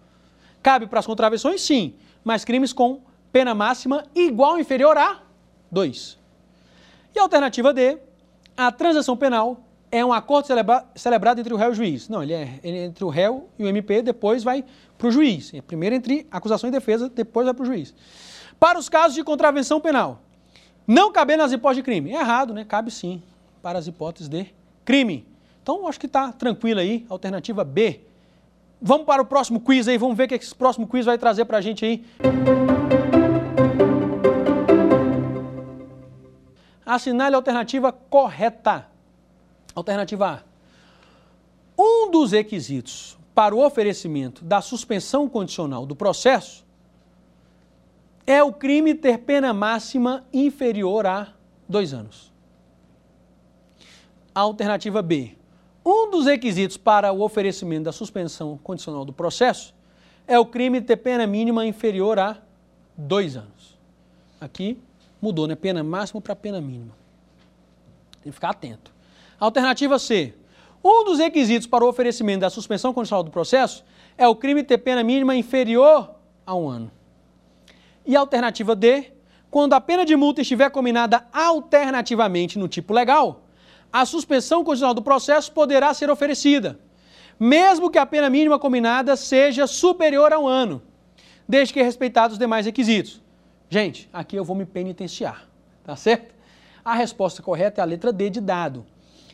Cabe para as contravenções, sim, mas crimes com pena máxima igual ou inferior a 2. E a alternativa D, a transação penal é um acordo celebra celebrado entre o réu e o juiz. Não, ele é, é entre o réu e o MP, depois vai para o juiz. É primeiro entre acusação e defesa, depois vai para o juiz. Para os casos de contravenção penal, não caber nas hipóteses de crime. É errado, né? Cabe sim para as hipóteses de crime. Então, acho que está tranquilo aí, alternativa B. Vamos para o próximo quiz aí, vamos ver o que esse próximo quiz vai trazer para a gente aí. Assinale a alternativa correta. Alternativa A. Um dos requisitos para o oferecimento da suspensão condicional do processo é o crime ter pena máxima inferior a dois anos. Alternativa B. Um dos requisitos para o oferecimento da suspensão condicional do processo é o crime ter pena mínima inferior a dois anos. Aqui mudou, né? Pena máxima para pena mínima. Tem que ficar atento. Alternativa C. Um dos requisitos para o oferecimento da suspensão condicional do processo é o crime ter pena mínima inferior a um ano. E alternativa D. Quando a pena de multa estiver combinada alternativamente no tipo legal, a suspensão condicional do processo poderá ser oferecida, mesmo que a pena mínima combinada seja superior a um ano, desde que respeitados os demais requisitos. Gente, aqui eu vou me penitenciar, tá certo? A resposta correta é a letra D de dado.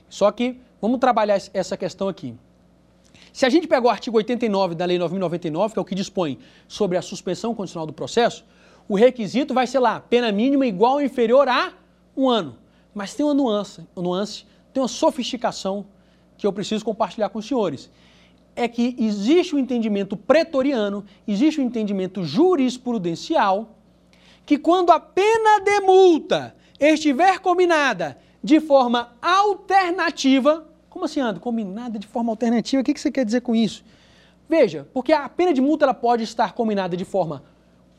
Só que vamos trabalhar essa questão aqui. Se a gente pegar o artigo 89 da Lei 9.099, que é o que dispõe sobre a suspensão condicional do processo, o requisito vai ser lá, pena mínima igual ou inferior a um ano. Mas tem uma nuance, uma nuance, tem uma sofisticação que eu preciso compartilhar com os senhores. É que existe um entendimento pretoriano, existe um entendimento jurisprudencial, que quando a pena de multa estiver combinada de forma alternativa, como assim, Ando? Combinada de forma alternativa? O que você quer dizer com isso? Veja, porque a pena de multa ela pode estar combinada de forma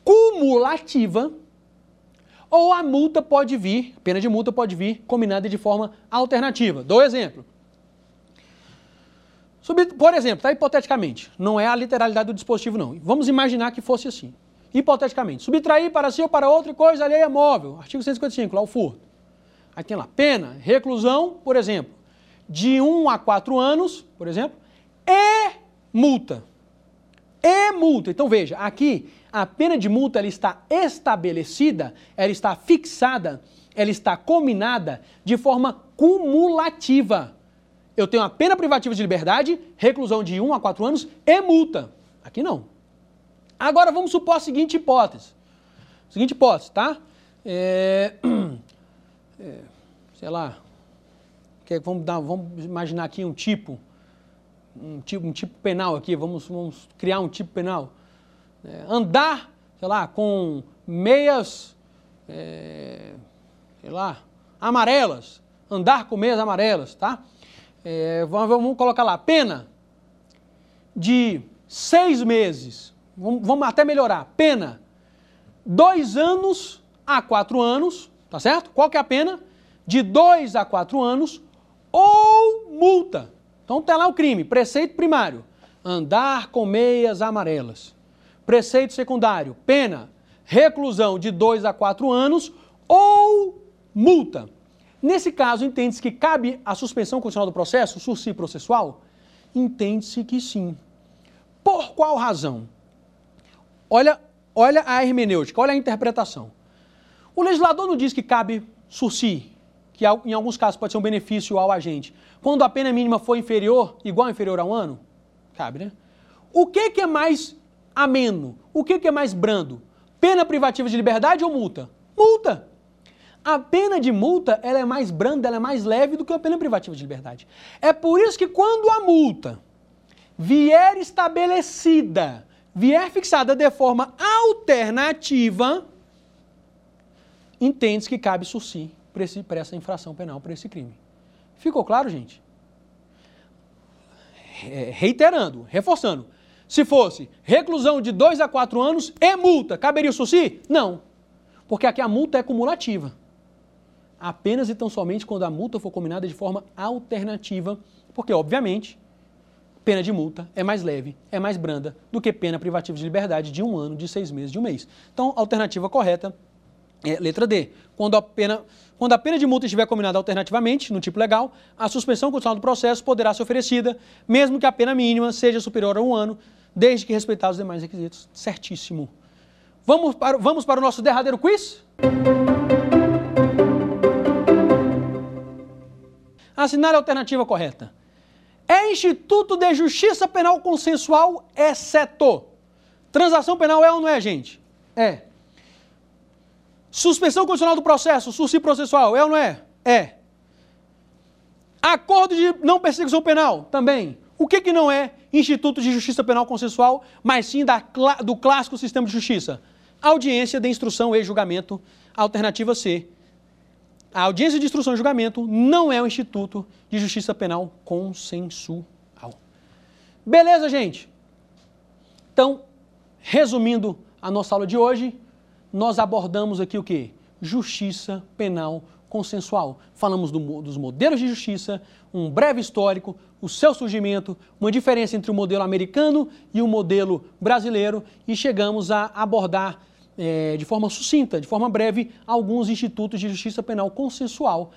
cumulativa, ou a multa pode vir, a pena de multa pode vir combinada de forma alternativa. Dou exemplo. Por exemplo, tá, hipoteticamente, não é a literalidade do dispositivo, não. Vamos imaginar que fosse assim. Hipoteticamente, subtrair para si ou para outra coisa alheia móvel. Artigo 155, lá o furto. Aí tem lá, pena, reclusão, por exemplo, de 1 a 4 anos, por exemplo, e multa. E multa. Então veja, aqui a pena de multa ela está estabelecida, ela está fixada, ela está combinada de forma cumulativa. Eu tenho a pena privativa de liberdade, reclusão de 1 a 4 anos e multa. Aqui não. Agora vamos supor a seguinte hipótese. Seguinte hipótese, tá? É, é, sei lá. Vamos, dar, vamos imaginar aqui um tipo, um tipo, um tipo penal aqui. Vamos, vamos criar um tipo penal. É, andar, sei lá, com meias, é, sei lá, amarelas. Andar com meias amarelas, tá? É, vamos, vamos colocar lá, pena de seis meses. Vamos, vamos até melhorar. Pena, dois anos a quatro anos, Tá certo? Qual que é a pena? De 2 a 4 anos ou multa. Então tá lá o crime, preceito primário, andar com meias amarelas. Preceito secundário, pena, reclusão de 2 a 4 anos ou multa. Nesse caso, entende-se que cabe a suspensão condicional do processo, sursi processual? Entende-se que sim. Por qual razão? Olha, olha a hermenêutica, olha a interpretação. O legislador não diz que cabe sursi, que em alguns casos pode ser um benefício ao agente, quando a pena mínima for inferior, igual ou inferior a um ano? Cabe, né? O que, que é mais ameno? O que, que é mais brando? Pena privativa de liberdade ou multa? Multa! A pena de multa ela é mais branda, ela é mais leve do que a pena privativa de liberdade. É por isso que quando a multa vier estabelecida, vier fixada de forma alternativa, entende-se que cabe sursi para essa infração penal, para esse crime. Ficou claro, gente? Reiterando, reforçando. Se fosse reclusão de 2 a 4 anos e multa, caberia o sursi? Não. Porque aqui a multa é cumulativa apenas e tão somente quando a multa for combinada de forma alternativa, porque, obviamente, pena de multa é mais leve, é mais branda do que pena privativa de liberdade de um ano, de seis meses, de um mês. Então, alternativa correta é letra D. Quando a pena, quando a pena de multa estiver combinada alternativamente, no tipo legal, a suspensão condicional do processo poderá ser oferecida, mesmo que a pena mínima seja superior a um ano, desde que respeitados os demais requisitos. Certíssimo. Vamos para, vamos para o nosso derradeiro quiz? Assinar a alternativa correta. É Instituto de Justiça Penal Consensual, exceto. Transação penal é ou não é, gente? É. Suspensão condicional do processo, sursi processual, é ou não é? É. Acordo de não perseguição penal, também. O que, que não é Instituto de Justiça Penal Consensual, mas sim da, do clássico sistema de justiça? Audiência de instrução e julgamento, alternativa C a audiência de instrução e julgamento não é um instituto de justiça penal consensual. Beleza, gente? Então, resumindo a nossa aula de hoje, nós abordamos aqui o que? Justiça penal consensual. Falamos do, dos modelos de justiça, um breve histórico, o seu surgimento, uma diferença entre o modelo americano e o modelo brasileiro e chegamos a abordar é, de forma sucinta, de forma breve, alguns institutos de justiça penal consensual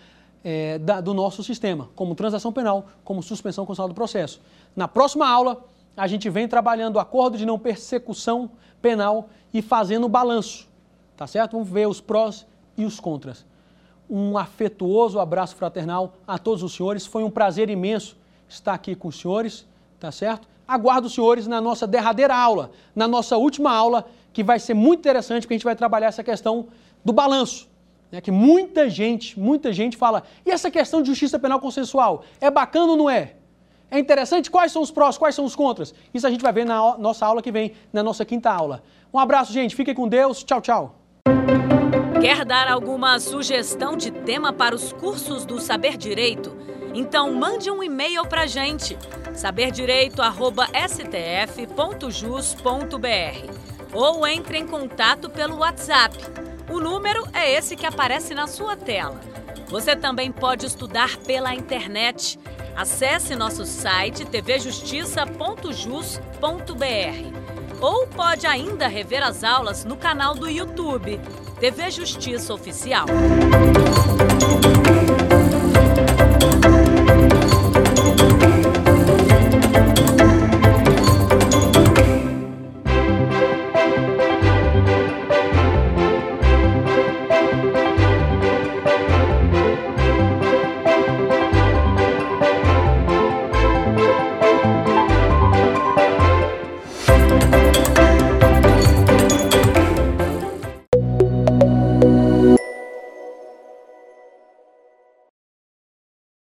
é, da, do nosso sistema, como transação penal, como suspensão constitucional do processo. Na próxima aula, a gente vem trabalhando o acordo de não persecução penal e fazendo o balanço, tá certo? Vamos ver os prós e os contras. Um afetuoso abraço fraternal a todos os senhores. Foi um prazer imenso estar aqui com os senhores, tá certo? Aguardo os senhores na nossa derradeira aula, na nossa última aula que vai ser muito interessante, porque a gente vai trabalhar essa questão do balanço. Né, que muita gente, muita gente fala, e essa questão de justiça penal consensual, é bacana ou não é? É interessante? Quais são os prós, quais são os contras? Isso a gente vai ver na nossa aula que vem, na nossa quinta aula. Um abraço, gente. Fiquem com Deus. Tchau, tchau. Quer dar alguma sugestão de tema para os cursos do Saber Direito? Então mande um e-mail para gente, saberdireito.stf.jus.br ou entre em contato pelo WhatsApp. O número é esse que aparece na sua tela. Você também pode estudar pela internet. Acesse nosso site tvjustiça.jus.br ou pode ainda rever as aulas no canal do YouTube TV Justiça Oficial.